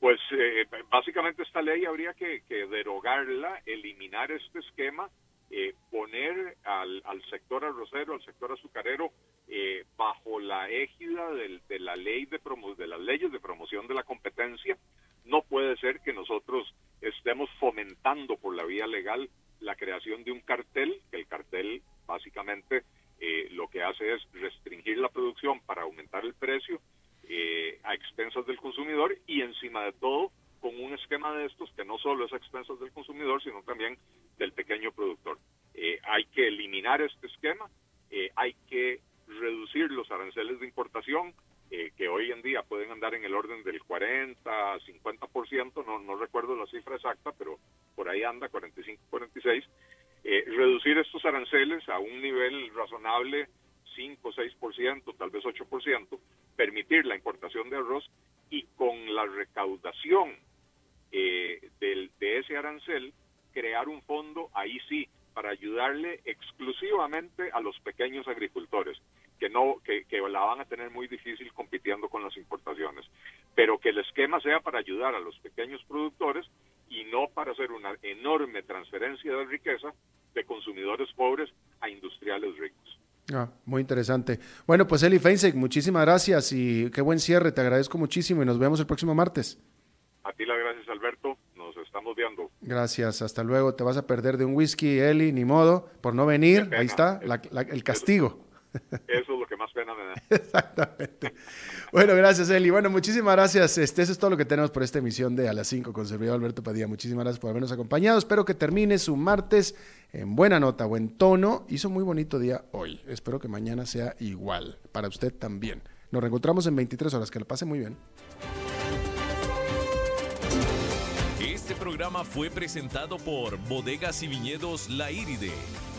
Pues eh, básicamente esta ley habría que, derogarla, eliminar este esquema, eh, poner al, sector arrocero, al sector azucarero, eh, bajo la égida de la ley de, de las leyes de promoción de la competencia. No puede ser que nosotros estemos fomentando por la vía legal la creación de un cartel, que el cartel básicamente eh, lo que hace es restringir la producción para aumentar el precio eh, a expensas del consumidor y encima de todo con un esquema de estos que no solo es a expensas del consumidor, sino también del pequeño productor. Eh, hay que eliminar este esquema, hay que reducir los aranceles de importación, que hoy en día pueden andar en el orden del 40, 50%, no, no recuerdo la cifra exacta, pero por ahí anda 45, 46, eh, reducir estos aranceles a un nivel razonable, 5, 6%, tal vez 8%, permitir la importación de arroz y con la recaudación eh, del, de ese arancel, crear un fondo, ahí sí, para ayudarle exclusivamente a los pequeños agricultores, que no que, que la van a tener muy difícil compitiendo con las importaciones, pero que el esquema sea para ayudar a los pequeños productores y no para hacer una enorme transferencia de riqueza de consumidores pobres a industriales ricos. Ah, muy interesante. Bueno, pues Eli Feinsek, muchísimas gracias y qué buen cierre, te agradezco muchísimo y nos vemos el próximo martes. A ti las gracias, Alberto, nos estamos viendo. Gracias, hasta luego. Te vas a perder de un whisky, Eli, ni modo, por no venir, ahí está, el castigo. Eso es lo que más pena me da. Exactamente. Bueno, gracias, Eli. Bueno, muchísimas gracias. Este, eso es todo lo que tenemos por esta emisión de A las 5 con servidor Alberto Padilla. Muchísimas gracias por habernos acompañado. Espero que termine su martes en buena nota, buen tono. Hizo muy bonito día hoy. Espero que mañana sea igual. Para usted también. Nos reencontramos en 23 horas. Que le pase muy bien. Este programa fue presentado por Bodegas y Viñedos La Iride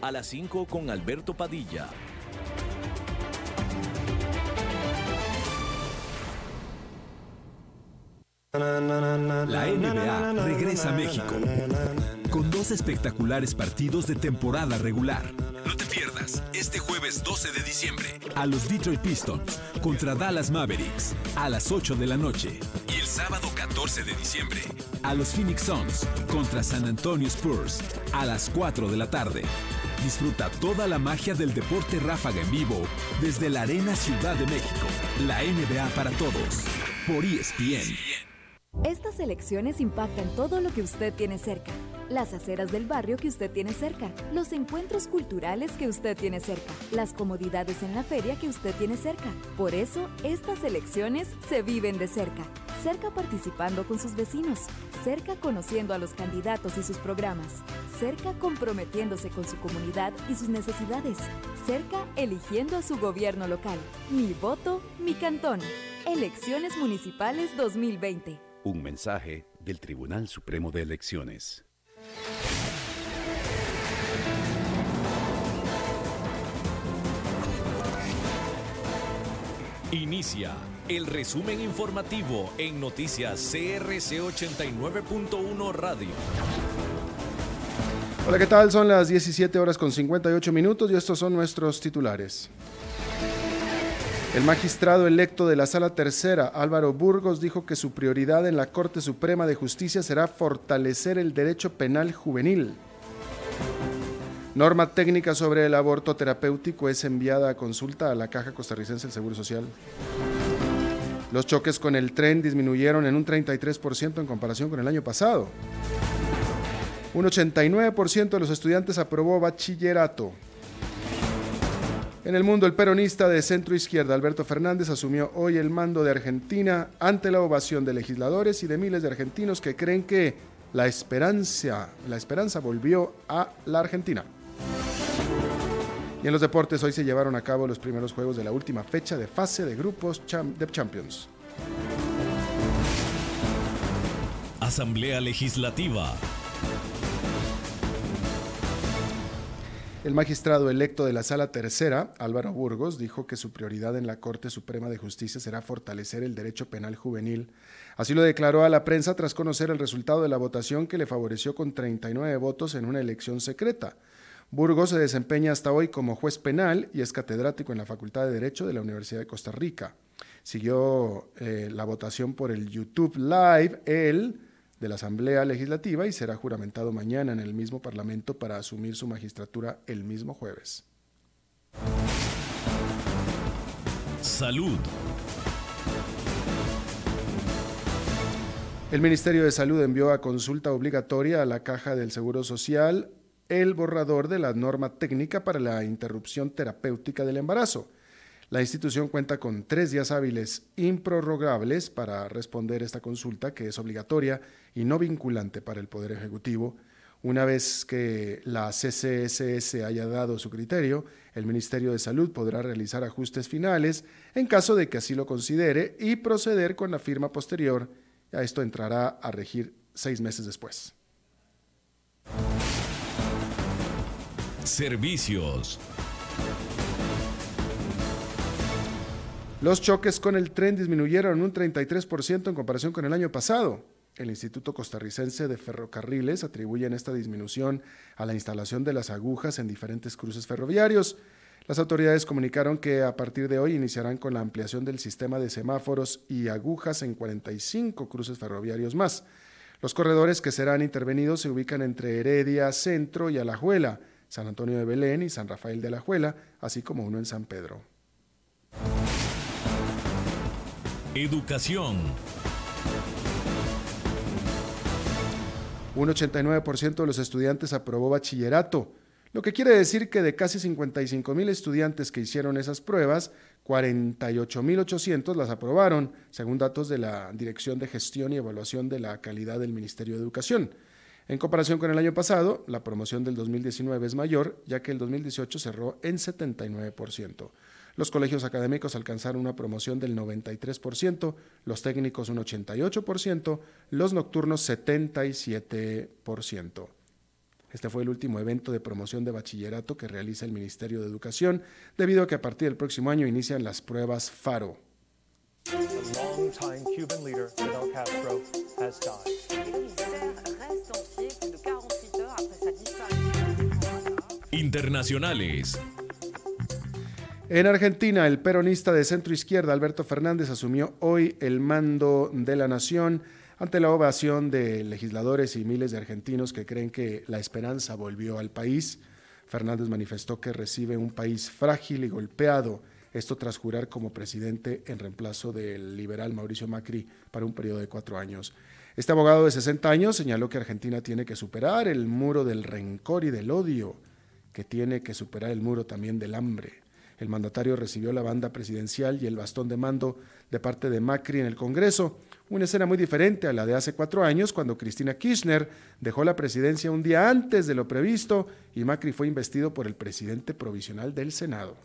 a las 5 con Alberto Padilla. La NBA regresa a México con dos espectaculares partidos de temporada regular. No te pierdas este jueves 12 de diciembre a los Detroit Pistons contra Dallas Mavericks a las 8 de la noche. Y el sábado 14 de diciembre a los Phoenix Suns contra San Antonio Spurs a las 4 de la tarde. Disfruta toda la magia del deporte ráfaga en vivo desde la Arena Ciudad de México. La NBA para todos por ESPN. Estas elecciones impactan todo lo que usted tiene cerca. Las aceras del barrio que usted tiene cerca, los encuentros culturales que usted tiene cerca, las comodidades en la feria que usted tiene cerca. Por eso, estas elecciones se viven de cerca. cerca participando con sus vecinos, cerca conociendo a los candidatos y sus programas, cerca comprometiéndose con su comunidad y sus necesidades, cerca eligiendo a su gobierno local. Mi voto, mi cantón. Elecciones Municipales 2020. Un mensaje del Tribunal Supremo de Elecciones. Inicia el resumen informativo en noticias CRC 89.1 Radio. Hola, ¿qué tal? Son las 17 horas con 58 minutos y estos son nuestros titulares. El magistrado electo de la Sala Tercera, Álvaro Burgos, dijo que su prioridad en la Corte Suprema de Justicia será fortalecer el derecho penal juvenil. Norma técnica sobre el aborto terapéutico es enviada a consulta a la Caja Costarricense del Seguro Social. Los choques con el tren disminuyeron en un 33% en comparación con el año pasado. Un 89% de los estudiantes aprobó bachillerato. En el mundo, el peronista de centro izquierda, Alberto Fernández, asumió hoy el mando de Argentina ante la ovación de legisladores y de miles de argentinos que creen que la esperanza, la esperanza volvió a la Argentina. Y en los deportes hoy se llevaron a cabo los primeros juegos de la última fecha de fase de grupos de Champions. Asamblea Legislativa. El magistrado electo de la Sala Tercera, Álvaro Burgos, dijo que su prioridad en la Corte Suprema de Justicia será fortalecer el derecho penal juvenil. Así lo declaró a la prensa tras conocer el resultado de la votación que le favoreció con 39 votos en una elección secreta. Burgos se desempeña hasta hoy como juez penal y es catedrático en la Facultad de Derecho de la Universidad de Costa Rica. Siguió eh, la votación por el YouTube Live, él, de la Asamblea Legislativa, y será juramentado mañana en el mismo Parlamento para asumir su magistratura el mismo jueves. Salud. El Ministerio de Salud envió a consulta obligatoria a la Caja del Seguro Social el borrador de la norma técnica para la interrupción terapéutica del embarazo. La institución cuenta con tres días hábiles improrrogables para responder esta consulta, que es obligatoria y no vinculante para el Poder Ejecutivo. Una vez que la CCSS haya dado su criterio, el Ministerio de Salud podrá realizar ajustes finales en caso de que así lo considere y proceder con la firma posterior. A esto entrará a regir seis meses después. Servicios. Los choques con el tren disminuyeron un 33% en comparación con el año pasado. El Instituto Costarricense de Ferrocarriles atribuye esta disminución a la instalación de las agujas en diferentes cruces ferroviarios. Las autoridades comunicaron que a partir de hoy iniciarán con la ampliación del sistema de semáforos y agujas en 45 cruces ferroviarios más. Los corredores que serán intervenidos se ubican entre Heredia, Centro y Alajuela. San Antonio de Belén y San Rafael de la Juela, así como uno en San Pedro. Educación. Un 89% de los estudiantes aprobó bachillerato, lo que quiere decir que de casi 55 mil estudiantes que hicieron esas pruebas, 48.800 las aprobaron, según datos de la Dirección de Gestión y Evaluación de la Calidad del Ministerio de Educación. En comparación con el año pasado, la promoción del 2019 es mayor, ya que el 2018 cerró en 79%. Los colegios académicos alcanzaron una promoción del 93%, los técnicos un 88%, los nocturnos 77%. Este fue el último evento de promoción de bachillerato que realiza el Ministerio de Educación, debido a que a partir del próximo año inician las pruebas FARO. Internacionales. En Argentina, el peronista de centro izquierda Alberto Fernández asumió hoy el mando de la nación ante la ovación de legisladores y miles de argentinos que creen que la esperanza volvió al país. Fernández manifestó que recibe un país frágil y golpeado, esto tras jurar como presidente en reemplazo del liberal Mauricio Macri para un periodo de cuatro años. Este abogado de 60 años señaló que Argentina tiene que superar el muro del rencor y del odio, que tiene que superar el muro también del hambre. El mandatario recibió la banda presidencial y el bastón de mando de parte de Macri en el Congreso, una escena muy diferente a la de hace cuatro años, cuando Cristina Kirchner dejó la presidencia un día antes de lo previsto y Macri fue investido por el presidente provisional del Senado.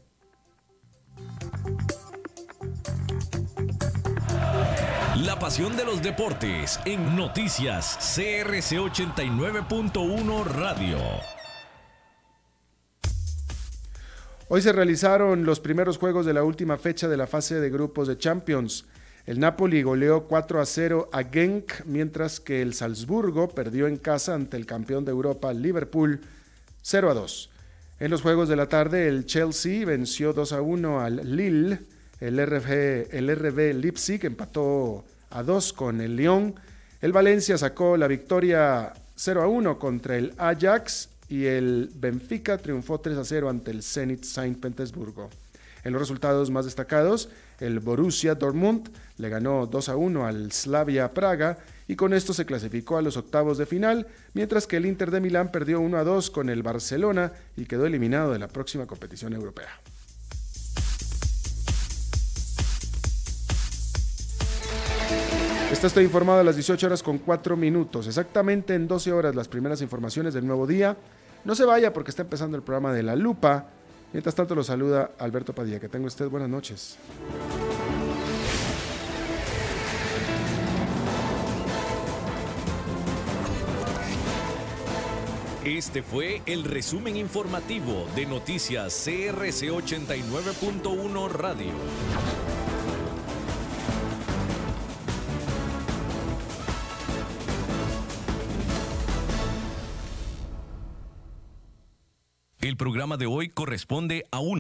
La pasión de los deportes en noticias CRC 89.1 Radio. Hoy se realizaron los primeros juegos de la última fecha de la fase de grupos de Champions. El Napoli goleó 4 a 0 a Genk, mientras que el Salzburgo perdió en casa ante el campeón de Europa, Liverpool, 0 a 2. En los juegos de la tarde, el Chelsea venció 2 a 1 al Lille. El, RB, el RB Leipzig empató a 2 con el Lyon. El Valencia sacó la victoria 0 a 1 contra el Ajax y el Benfica triunfó 3 a 0 ante el Zenit Saint Petersburgo. En los resultados más destacados, el Borussia Dortmund le ganó 2 a 1 al Slavia Praga y con esto se clasificó a los octavos de final, mientras que el Inter de Milán perdió 1 a 2 con el Barcelona y quedó eliminado de la próxima competición europea. Está estoy informado a las 18 horas con 4 minutos. Exactamente en 12 horas las primeras informaciones del nuevo día. No se vaya porque está empezando el programa de La Lupa. Mientras tanto lo saluda Alberto Padilla. Que tenga usted buenas noches. Este fue el resumen informativo de Noticias CRC 89.1 Radio. El programa de hoy corresponde a un